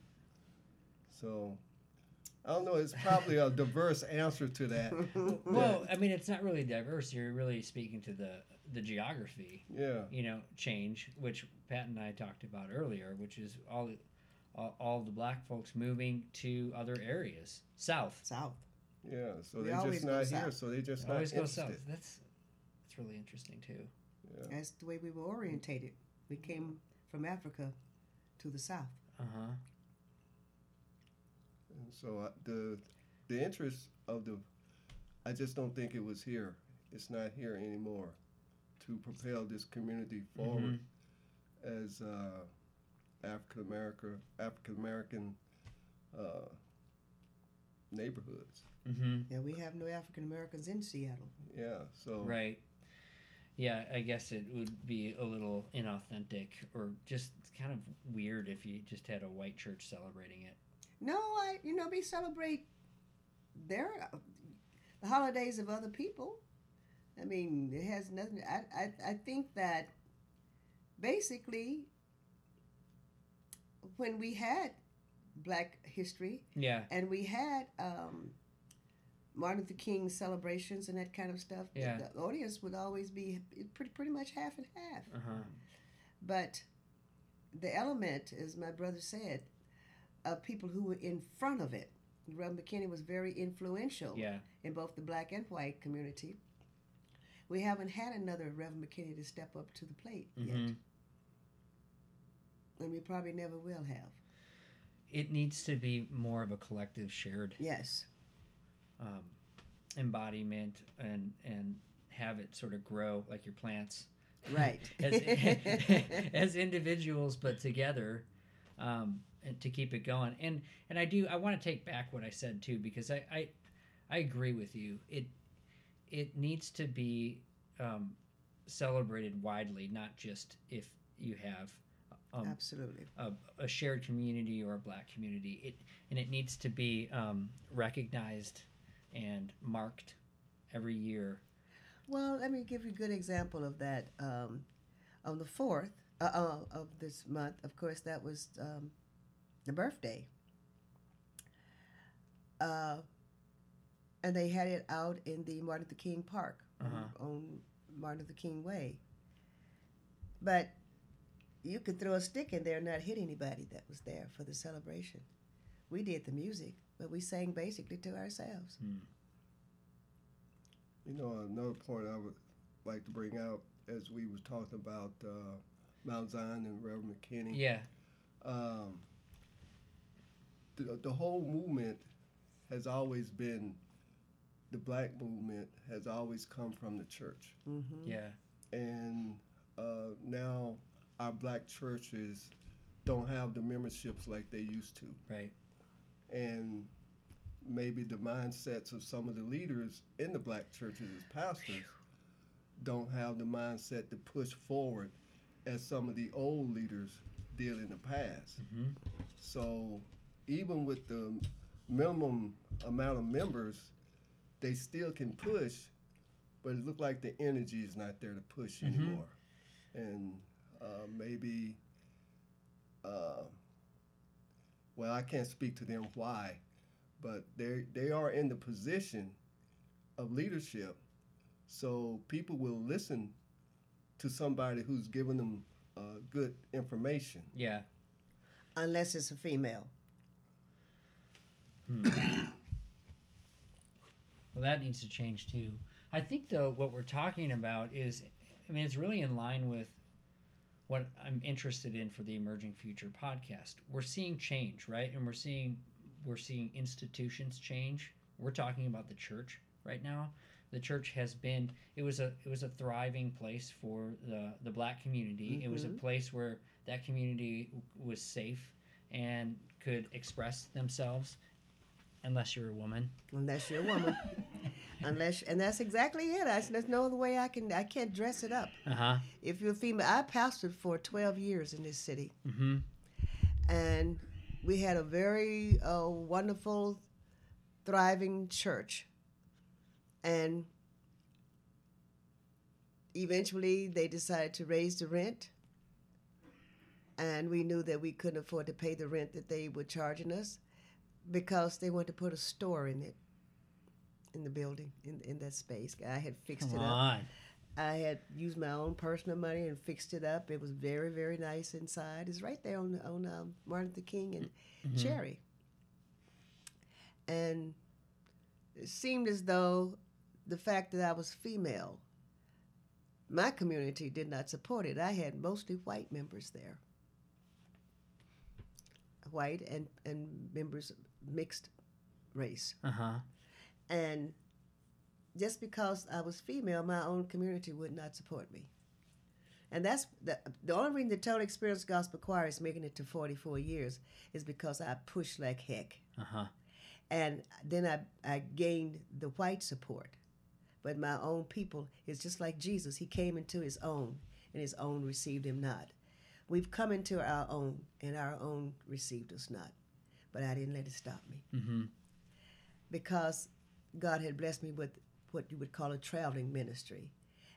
So, I don't know. It's probably a diverse answer to that. (laughs) Well, I mean, it's not really diverse. You're really speaking to the the geography, Yeah. you know, change, which Pat and I talked about earlier, which is all all, all the black folks moving to other areas, south. South. Yeah. So We they're always just go not here. south. So they just not Always go interested. south. That's that's really interesting too. Yeah. That's the way we were orientated. We came from Africa to the south. Uh huh. And so uh, the the interest of the, I just don't think it was here. It's not here anymore, to propel this community forward as uh, African America African American uh, neighborhoods. Mm-hmm. Yeah, we have no African Americans in Seattle. Yeah. So Right. Yeah, I guess it would be a little inauthentic or just kind of weird if you just had a white church celebrating it. No, I you know we celebrate their the holidays of other people. I mean, it has nothing. I I, I think that basically when we had Black History Yeah. and we had um, Martin Luther King celebrations and that kind of stuff, the- Yeah. the, audience would always be pretty pretty much half and half. Uh huh. But the element, as my brother said, of people who were in front of it. Reverend McKinney was very influential Yeah. in both the black and white community. We haven't had another Reverend McKinney to step up to the plate Mm-hmm. yet, and we probably never will have. It needs to be more of a collective shared Yes, um, embodiment and and have it sort of grow like your plants right. (laughs) as (laughs) as individuals but together um, and to keep it going and and I do I want to take back what I said too because I I, I agree with you it it needs to be um, celebrated widely not just if you have um, Absolutely. a, a shared community or a black community it and it needs to be um, recognized and marked every year Well, let me give you a good example of that. Um, on the fourth uh, uh, of this month, of course, that was um, the birthday. Uh, and they had it out in the Martin Luther King Park on- Uh-huh. on Martin Luther King Way. But you could throw a stick in there and not hit anybody that was there for the celebration. We did the music, but we sang basically to ourselves. You know, another point I would like to bring out as we was talking about uh, Mount Zion and Reverend McKinney. yeah Um, the, the whole movement has always been, the black movement has always come from the church. Mm-hmm. yeah And uh, now our black churches don't have the memberships like they used to. right and maybe the mindsets of some of the leaders in the black churches as pastors don't have the mindset to push forward as some of the old leaders did in the past. Mhm. So even with the minimum amount of members, they still can push, but it looked like the energy is not there to push Mhm. anymore. And uh, maybe, uh, well, I can't speak to them why, but they they are in the position of leadership, so people will listen to somebody who's giving them uh, good information. yeah Unless it's a female. Well, that needs to change too. I think though what we're talking about is, I mean, it's really in line with what I'm interested in for the Emerging Future podcast. We're seeing change, right? And we're seeing we're seeing institutions change. We're talking about the church right now. The church has been it was a it was a thriving place for the the black community. It was a Mhm. place where that community was safe and could express themselves Unless you're a woman. unless you're a woman. (laughs) unless and that's exactly it. I, there's no other way I can. I can't dress it up. Uh huh. If you're a female, I pastored for 12 years in this city, Mm-hmm. and we had a very uh, wonderful, thriving church. And eventually, they decided to raise the rent, and we knew that we couldn't afford to pay the rent that they were charging us, because they wanted to put a store in it, in the building, in in that space. I had fixed Come it up. on. I had used my own personal money and fixed it up. It was very, very nice inside. It's right there on on um, Martin Luther King and Mhm. Cherry. And it seemed as though the fact that I was female, my community did not support it. I had mostly white members there, white and and members mixed race. Uh huh. And just because I was female, my own community would not support me. And that's the, the only reason the Total Experience Gospel Choir is making it to 44 years is because I pushed like heck. Uh huh. And then I, I gained the white support. But my own people is just like Jesus. He came into his own, and his own received him not. We've come into our own, and our own received us not. But I didn't let it stop me Mm-hmm. because God had blessed me with what you would call a traveling ministry,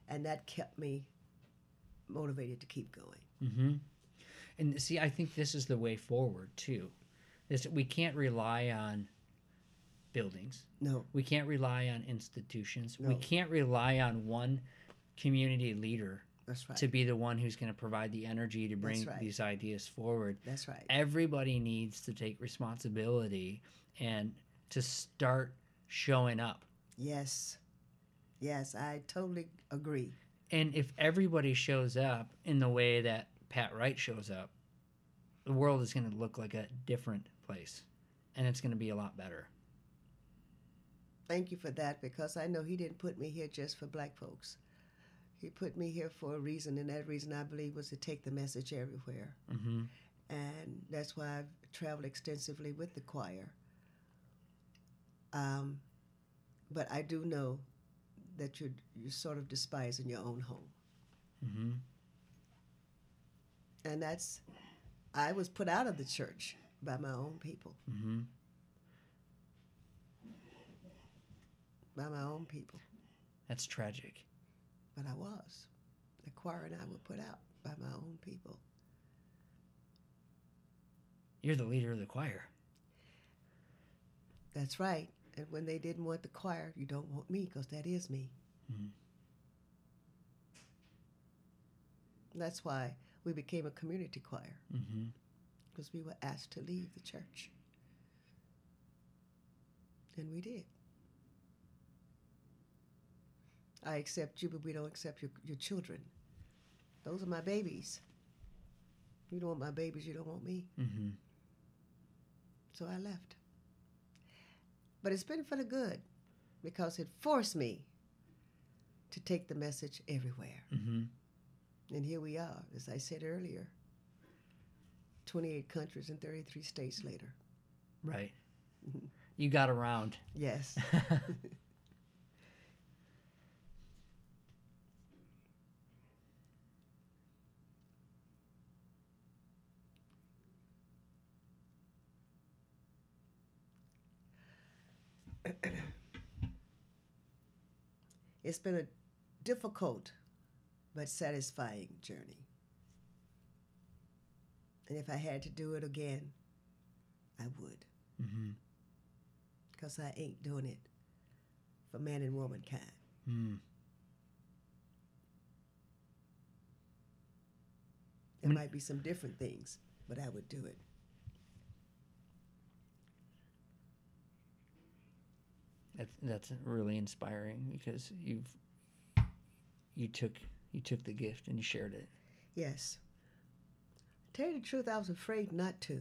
and that kept me motivated to keep going. Mm-hmm. And see, I think this is the way forward too. This we can't rely on buildings. No, We can't rely on institutions. No. We can't rely on one community leader that's right. to be the one who's going to provide the energy to bring right. these ideas forward. that's right. Everybody needs to take responsibility and to start showing up. Yes, yes, I totally agree. And if everybody shows up in the way that Pat Wright shows up, the world is going to look like a different place and it's going to be a lot better. Thank you for that because I know He didn't put me here just for black folks. He put me here for a reason, and that reason I believe was to take the message everywhere. Mm-hmm. and that's why I've traveled extensively with the choir. Um, but I do know that you're you're sort of despised in your own home, Mm-hmm. and that's I was put out of the church by my own people, Mm-hmm. by my own people. That's tragic. But I was. The choir and I were put out by my own people. You're the leader of the choir. That's right. And when they didn't want the choir, you don't want me because that is me. Mhm. That's why we became a community choir. Mm-hmm. because we were asked to leave the church. And we did. I accept you, but we don't accept your, your children. Those are my babies. You don't want my babies, you don't want me. Mm-hmm. So I left. But it's been for the good because it forced me to take the message everywhere. Mm-hmm. And here we are, as I said earlier 28 countries and 33 states later. Right. Mhm. You got around. Yes. (laughs) it's been a difficult but satisfying journey. And if I had to do it again, I would. mm-hmm. Because I ain't doing it for man and womankind. Mm. There might be some different things, but I would do it. That's that's really inspiring because you've you took you took the gift and you shared it. Yes. Tell you the truth, I was afraid not to.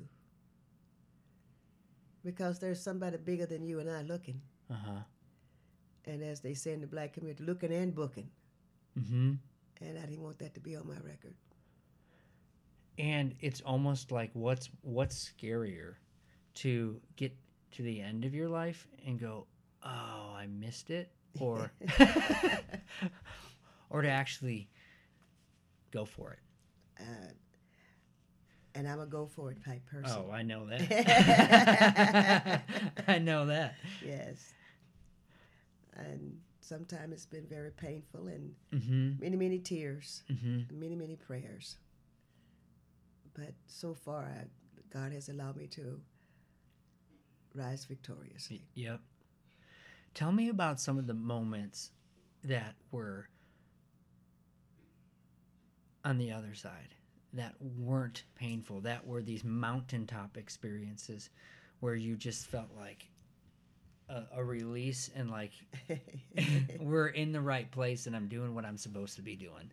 Because there's somebody bigger than you and I looking. Uh huh. And as they say in the black community, looking and booking. Mm-hmm. And I didn't want that to be on my record. And it's almost like what's what's scarier to get to the end of your life and go, "Oh, I missed it," or (laughs) (laughs) or to actually go for it? Uh, and I'm a go for it type person. Oh, I know (laughs) that. I know that. Yes. And sometimes it's been very painful and Mm-hmm. many, many tears, Mm-hmm. many, many prayers. But so far, I, God has allowed me to rise victoriously. Yep. Tell me about some of the moments that were on the other side that weren't painful, that were these mountaintop experiences where you just felt like a, a release and like (laughs) (laughs) we're in the right place and I'm doing what I'm supposed to be doing.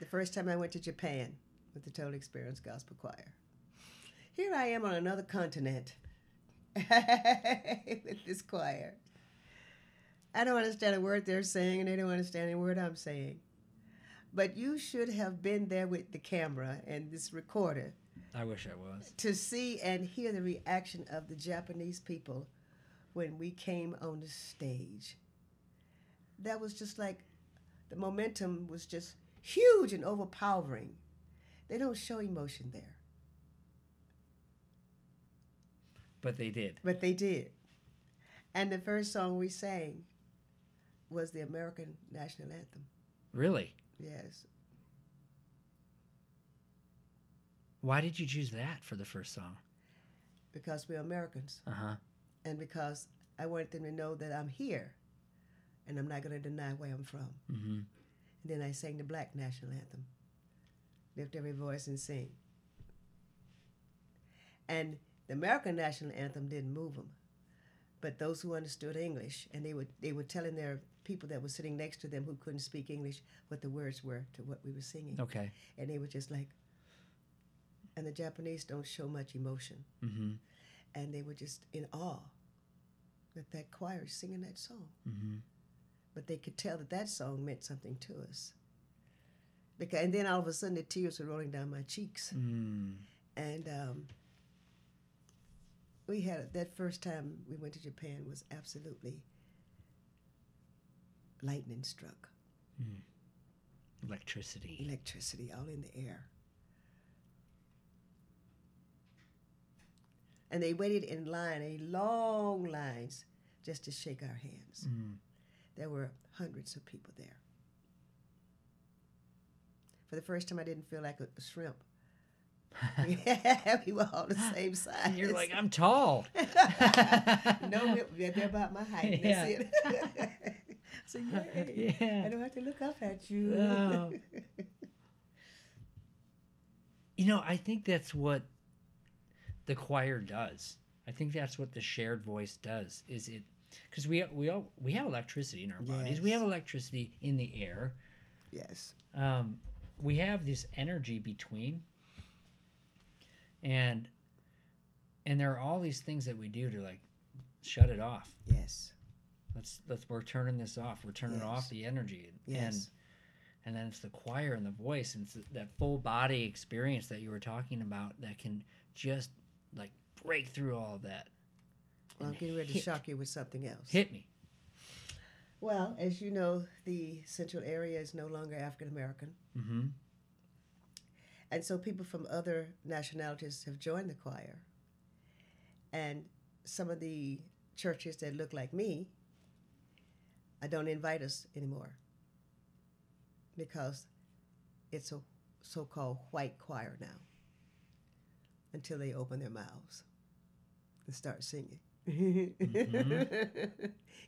the first time I went to Japan with the Total Experience Gospel Choir. Here I am on another continent (laughs) with this choir. I don't understand a word they're saying, and they don't understand a word I'm saying. But you should have been there with the camera and this recorder I wish I was. to see and hear the reaction of the Japanese people when we came on the stage. That was just like the momentum was just huge and overpowering. They don't show emotion there, But they did. but they did. And the first song we sang was the American national anthem. Really? Yes. Why did you choose that for the first song? Because we're Americans. Uh huh. And because I wanted them to know that I'm here and I'm not going to deny where I'm from. Mm-hmm. And then I sang the black national anthem. Lift every voice and sing. And the American national anthem didn't move them. But those who understood English, and they were, they were telling their people that were sitting next to them who couldn't speak English what the words were to what we were singing. Okay. And they were just like, and the Japanese don't show much emotion. Mm-hmm. And they were just in awe that that choir is singing that song. Mm-hmm. but they could tell that that song meant something to us. Because, and then all of a sudden the tears were rolling down my cheeks. Mm. And um, we had that first time we went to Japan was absolutely lightning struck, Electricity. electricity all in the air. And they waited in line, a long lines, just to shake our hands. Mm. There were hundreds of people there. For the first time, I didn't feel like a, shrimp. (laughs) we were all the (laughs) same size. You're like, I'm tall. (laughs) no, they're about my height. Yeah. That's it. (laughs) so yay. (laughs) Yeah. I don't have to look up at you. (laughs) You know, I think that's what the choir does. I think that's what the shared voice does. Is it because we we all we have electricity in our bodies. We have electricity in the air. yes. Um, we have this energy between, and and there are all these things that we do to like shut it off. Yes. Let's let's we're turning this off. We're turning Yes. off the energy. And Yes. and then it's the choir and the voice and it's that full body experience that you were talking about that can just like break through all of that. Well, I'm getting ready to shock you with something else. hit me. Well, as you know, the central area is no longer African American. Mm-hmm. And so people from other nationalities have joined the choir. And some of the churches that look like me uh, don't invite us anymore because it's a so called white choir now until they open their mouths and start singing. (laughs)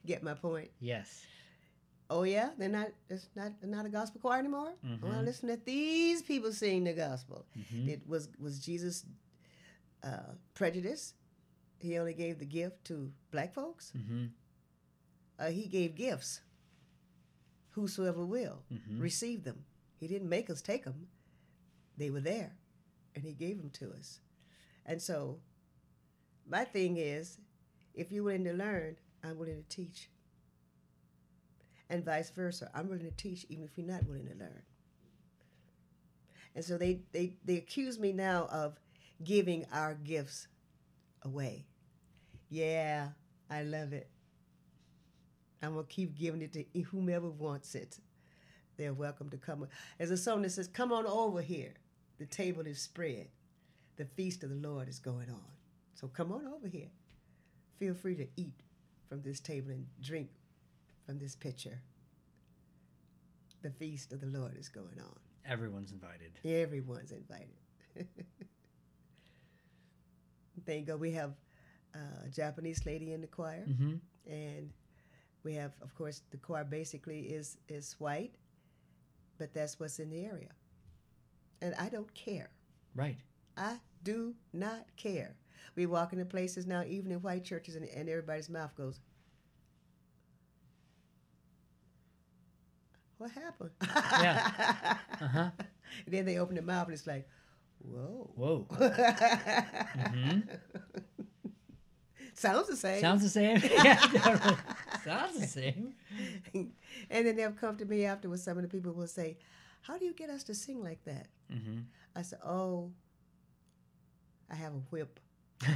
Get my point? Yes. Oh yeah, they're not. It's not not a gospel choir anymore. Well, Mhm. listen to these people sing the gospel. Mhm. It was was Jesus uh, prejudice? He only gave the gift to black folks. Mm-hmm. Uh, he gave gifts. Whosoever will Mhm. receive them. He didn't make us take them. They were there, and he gave them to us. And so, my thing is, if you're willing to learn, I'm willing to teach. And vice versa. I'm willing to teach even if you're not willing to learn. And so they, they, they accuse me now of giving our gifts away. Yeah, I love it. I'm gonna keep giving it to whomever wants it. They're welcome to come. There's a song that says, "Come on over here. The table is spread. The feast of the Lord is going on. So come on over here. Feel free to eat from this table and drink from this pitcher. The feast of the Lord is going on. Everyone's invited. Everyone's invited. (laughs) Thank God we have a Japanese lady in the choir, Mm-hmm. and we have, of course, the choir basically is is white, but that's what's in the area, and I don't care. Right. I do not care. We walk into places now, even in white churches, and, and everybody's mouth goes, What happened? Yeah. (laughs) Uh huh. And then they open their mouth and it's like, Whoa. Whoa. (laughs) hmm Sounds the same. Sounds the same. (laughs) yeah. Sounds the same. (laughs) and then they'll come to me afterwards. Some of the people will say, How do you get us to sing like that? Mm-hmm. I said, Oh, I have a whip. (laughs)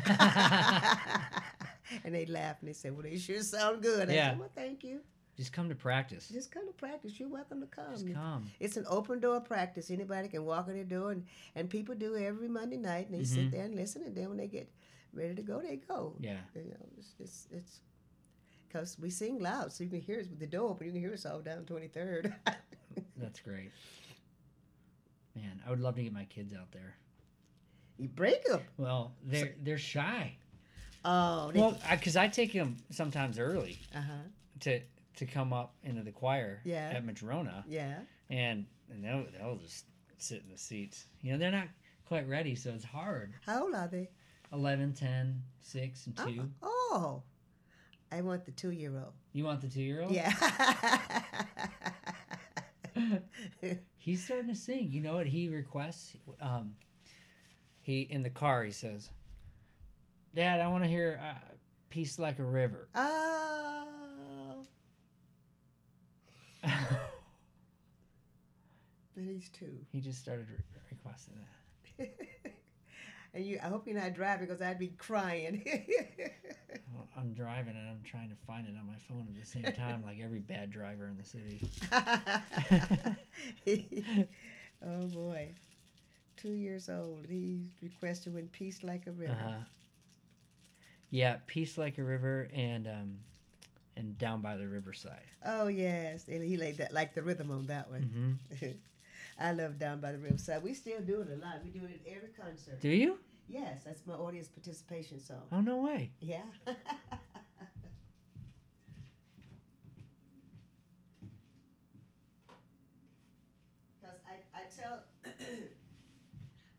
and they laugh and they say, Well, they sure sound good. I Yeah. said, Well, thank you. Just come to practice. Just come to practice. You're welcome to come. Just come. It's an open door practice. Anybody can walk in the door, and, and people do every Monday night, and they Mhm. sit there and listen, and then when they get ready to go, they go. Yeah. You know, it's it's it's because we sing loud, so you can hear us with the door open. You can hear us all down Twenty Third. (laughs) That's great. Man, I would love to get my kids out there. you break them. Well, they're they're shy. Oh, they, Well, because I, take them sometimes early uh huh, to to come up into the choir Yeah. at Madrona, yeah. and and they'll they'll just sit in the seats. You know, they're not quite ready, so it's hard. How old are they? 11, 10, 6, and 2. Oh, oh. I want the two year old. You want the two year old? Yeah. (laughs) He's starting to sing. You know what he requests? Um, he in the car. He says, "Dad, I want to hear uh, "Peace Like a River." oh. (laughs) But he's two. he just started re- requesting that. (laughs) and you, I hope you're not driving because I'd be crying. I'm driving and I'm trying to find it on my phone at the same (laughs) time, like every bad driver in the city. (laughs) oh boy, two years old. He requested "When Peace Like a River." Uh-huh. Yeah, "Peace Like a River" and um, and "Down by the Riverside." Oh yes, and he laid that like the rhythm on that one. hmm (laughs) I love "Down by the Riverside." We still do it a lot. We do it at every concert. Do you? Yes, that's my audience participation song. Oh no way! Yeah. (laughs) Because I, I tell (clears throat)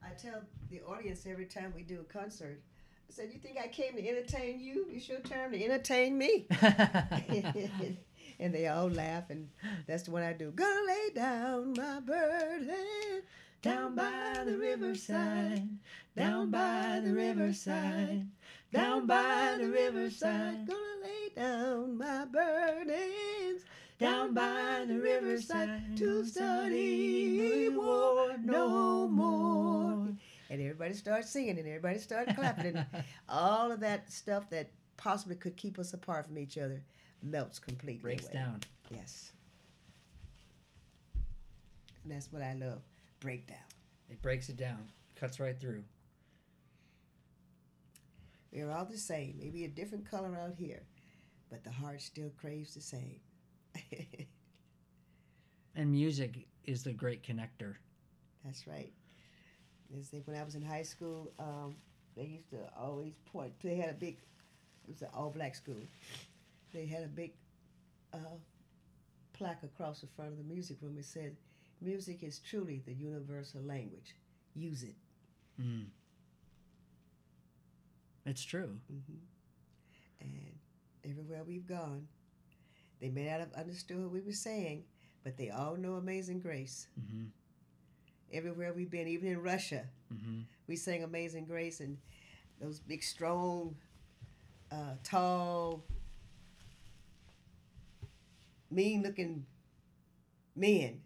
I tell the audience every time we do a concert, I said, "You think I came to entertain you? It's your turn to entertain me." (laughs) (laughs) and they all laugh, and that's the one I do. Gonna lay down my burden down by the riverside, down by the riverside, down by the riverside. Gonna lay down my burdens down by the riverside to study war no more. And everybody starts singing, and everybody starts clapping, and (laughs) all of that stuff that possibly could keep us apart from each other melts completely Breaks away. down. Yes. And that's what I love. Breakdown. It breaks it down, cuts right through. We're all the same. Maybe a different color out here, but the heart still craves the same. (laughs) And music is the great connector. That's right. When I was in high school, um, they used to always point. They had a big. It was an all-black school. They had a big uh, plaque across the front of the music room. It said, "Music is truly the universal language. Use it." Mm. It's true. hmm And everywhere we've gone, they may not have understood what we were saying, but they all know Amazing Grace. hmm Everywhere we've been, even in Russia, hmm we sang Amazing Grace, and those big, strong, uh, tall, mean-looking men.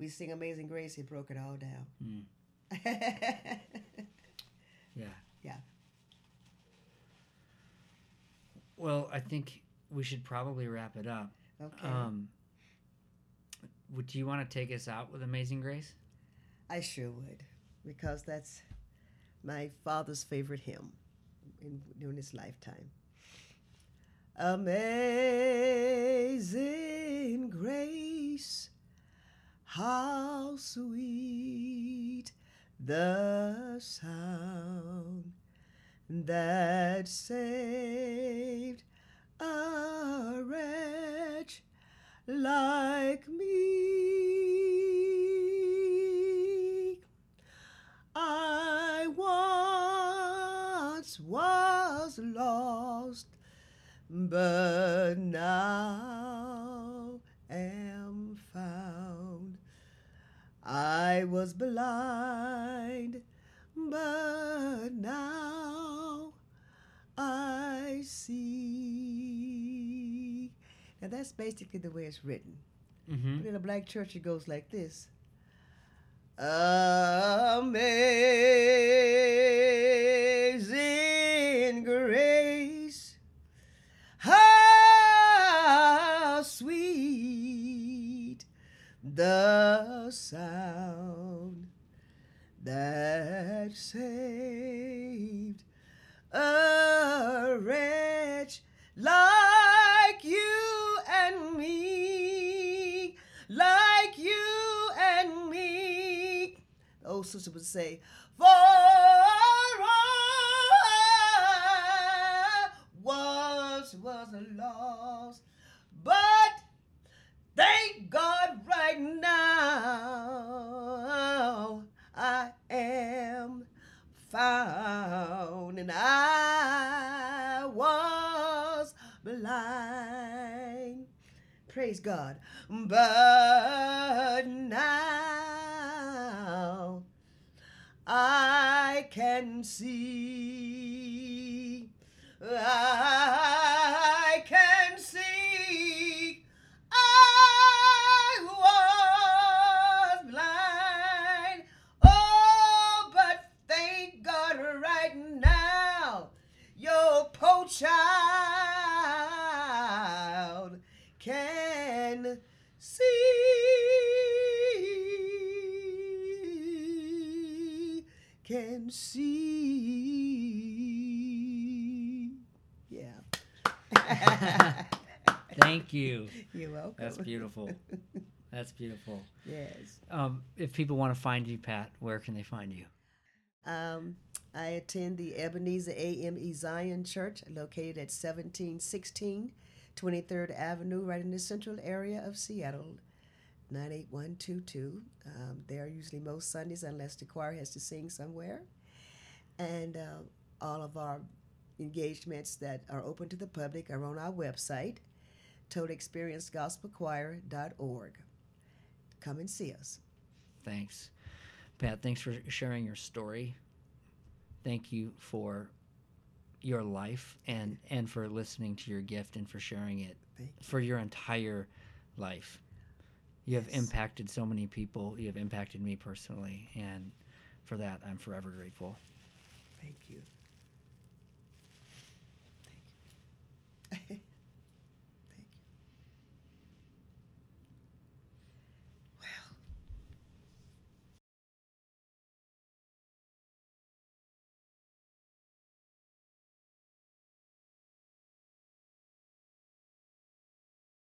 We sing Amazing Grace. He broke it all down. Mm. (laughs) Yeah. Yeah. Well, I think we should probably wrap it up. Okay. Um, would do you want to take us out with Amazing Grace? I sure would, because that's my father's favorite hymn in, during his lifetime. Amazing grace, how sweet the sound that saved a wretch like me. I once was lost, but now was blind, but now I see. Now that's basically the way it's written. Mm-hmm. But in a black church, it goes like this Amazing grace, how sweet the sound that saved a wretch like you and me, like you and me. The old sister would say, For I once was lost, but thank God right now and I was blind. Praise God. But now I can see. I child can see. Can see. Yeah. (laughs) Thank you. You're welcome. That's beautiful. (laughs) That's beautiful. Yes. Um, if people want to find you, Pat, where can they find you? Um, I attend the Ebenezer AME Zion Church, located at 1716 23rd Avenue, right in the central area of Seattle, 98122. Um, are usually most Sundays, unless the choir has to sing somewhere. And uh, all of our engagements that are open to the public are on our website, totalexperiencegospelchoir.org. Come and see us. Thanks. Pat, thanks for sharing your story. Thank you for your life and and for listening to your gift and for sharing it for your entire life. You have Yes. impacted so many people. You have impacted me personally and for that I'm forever grateful. Thank you. Thank you. (laughs)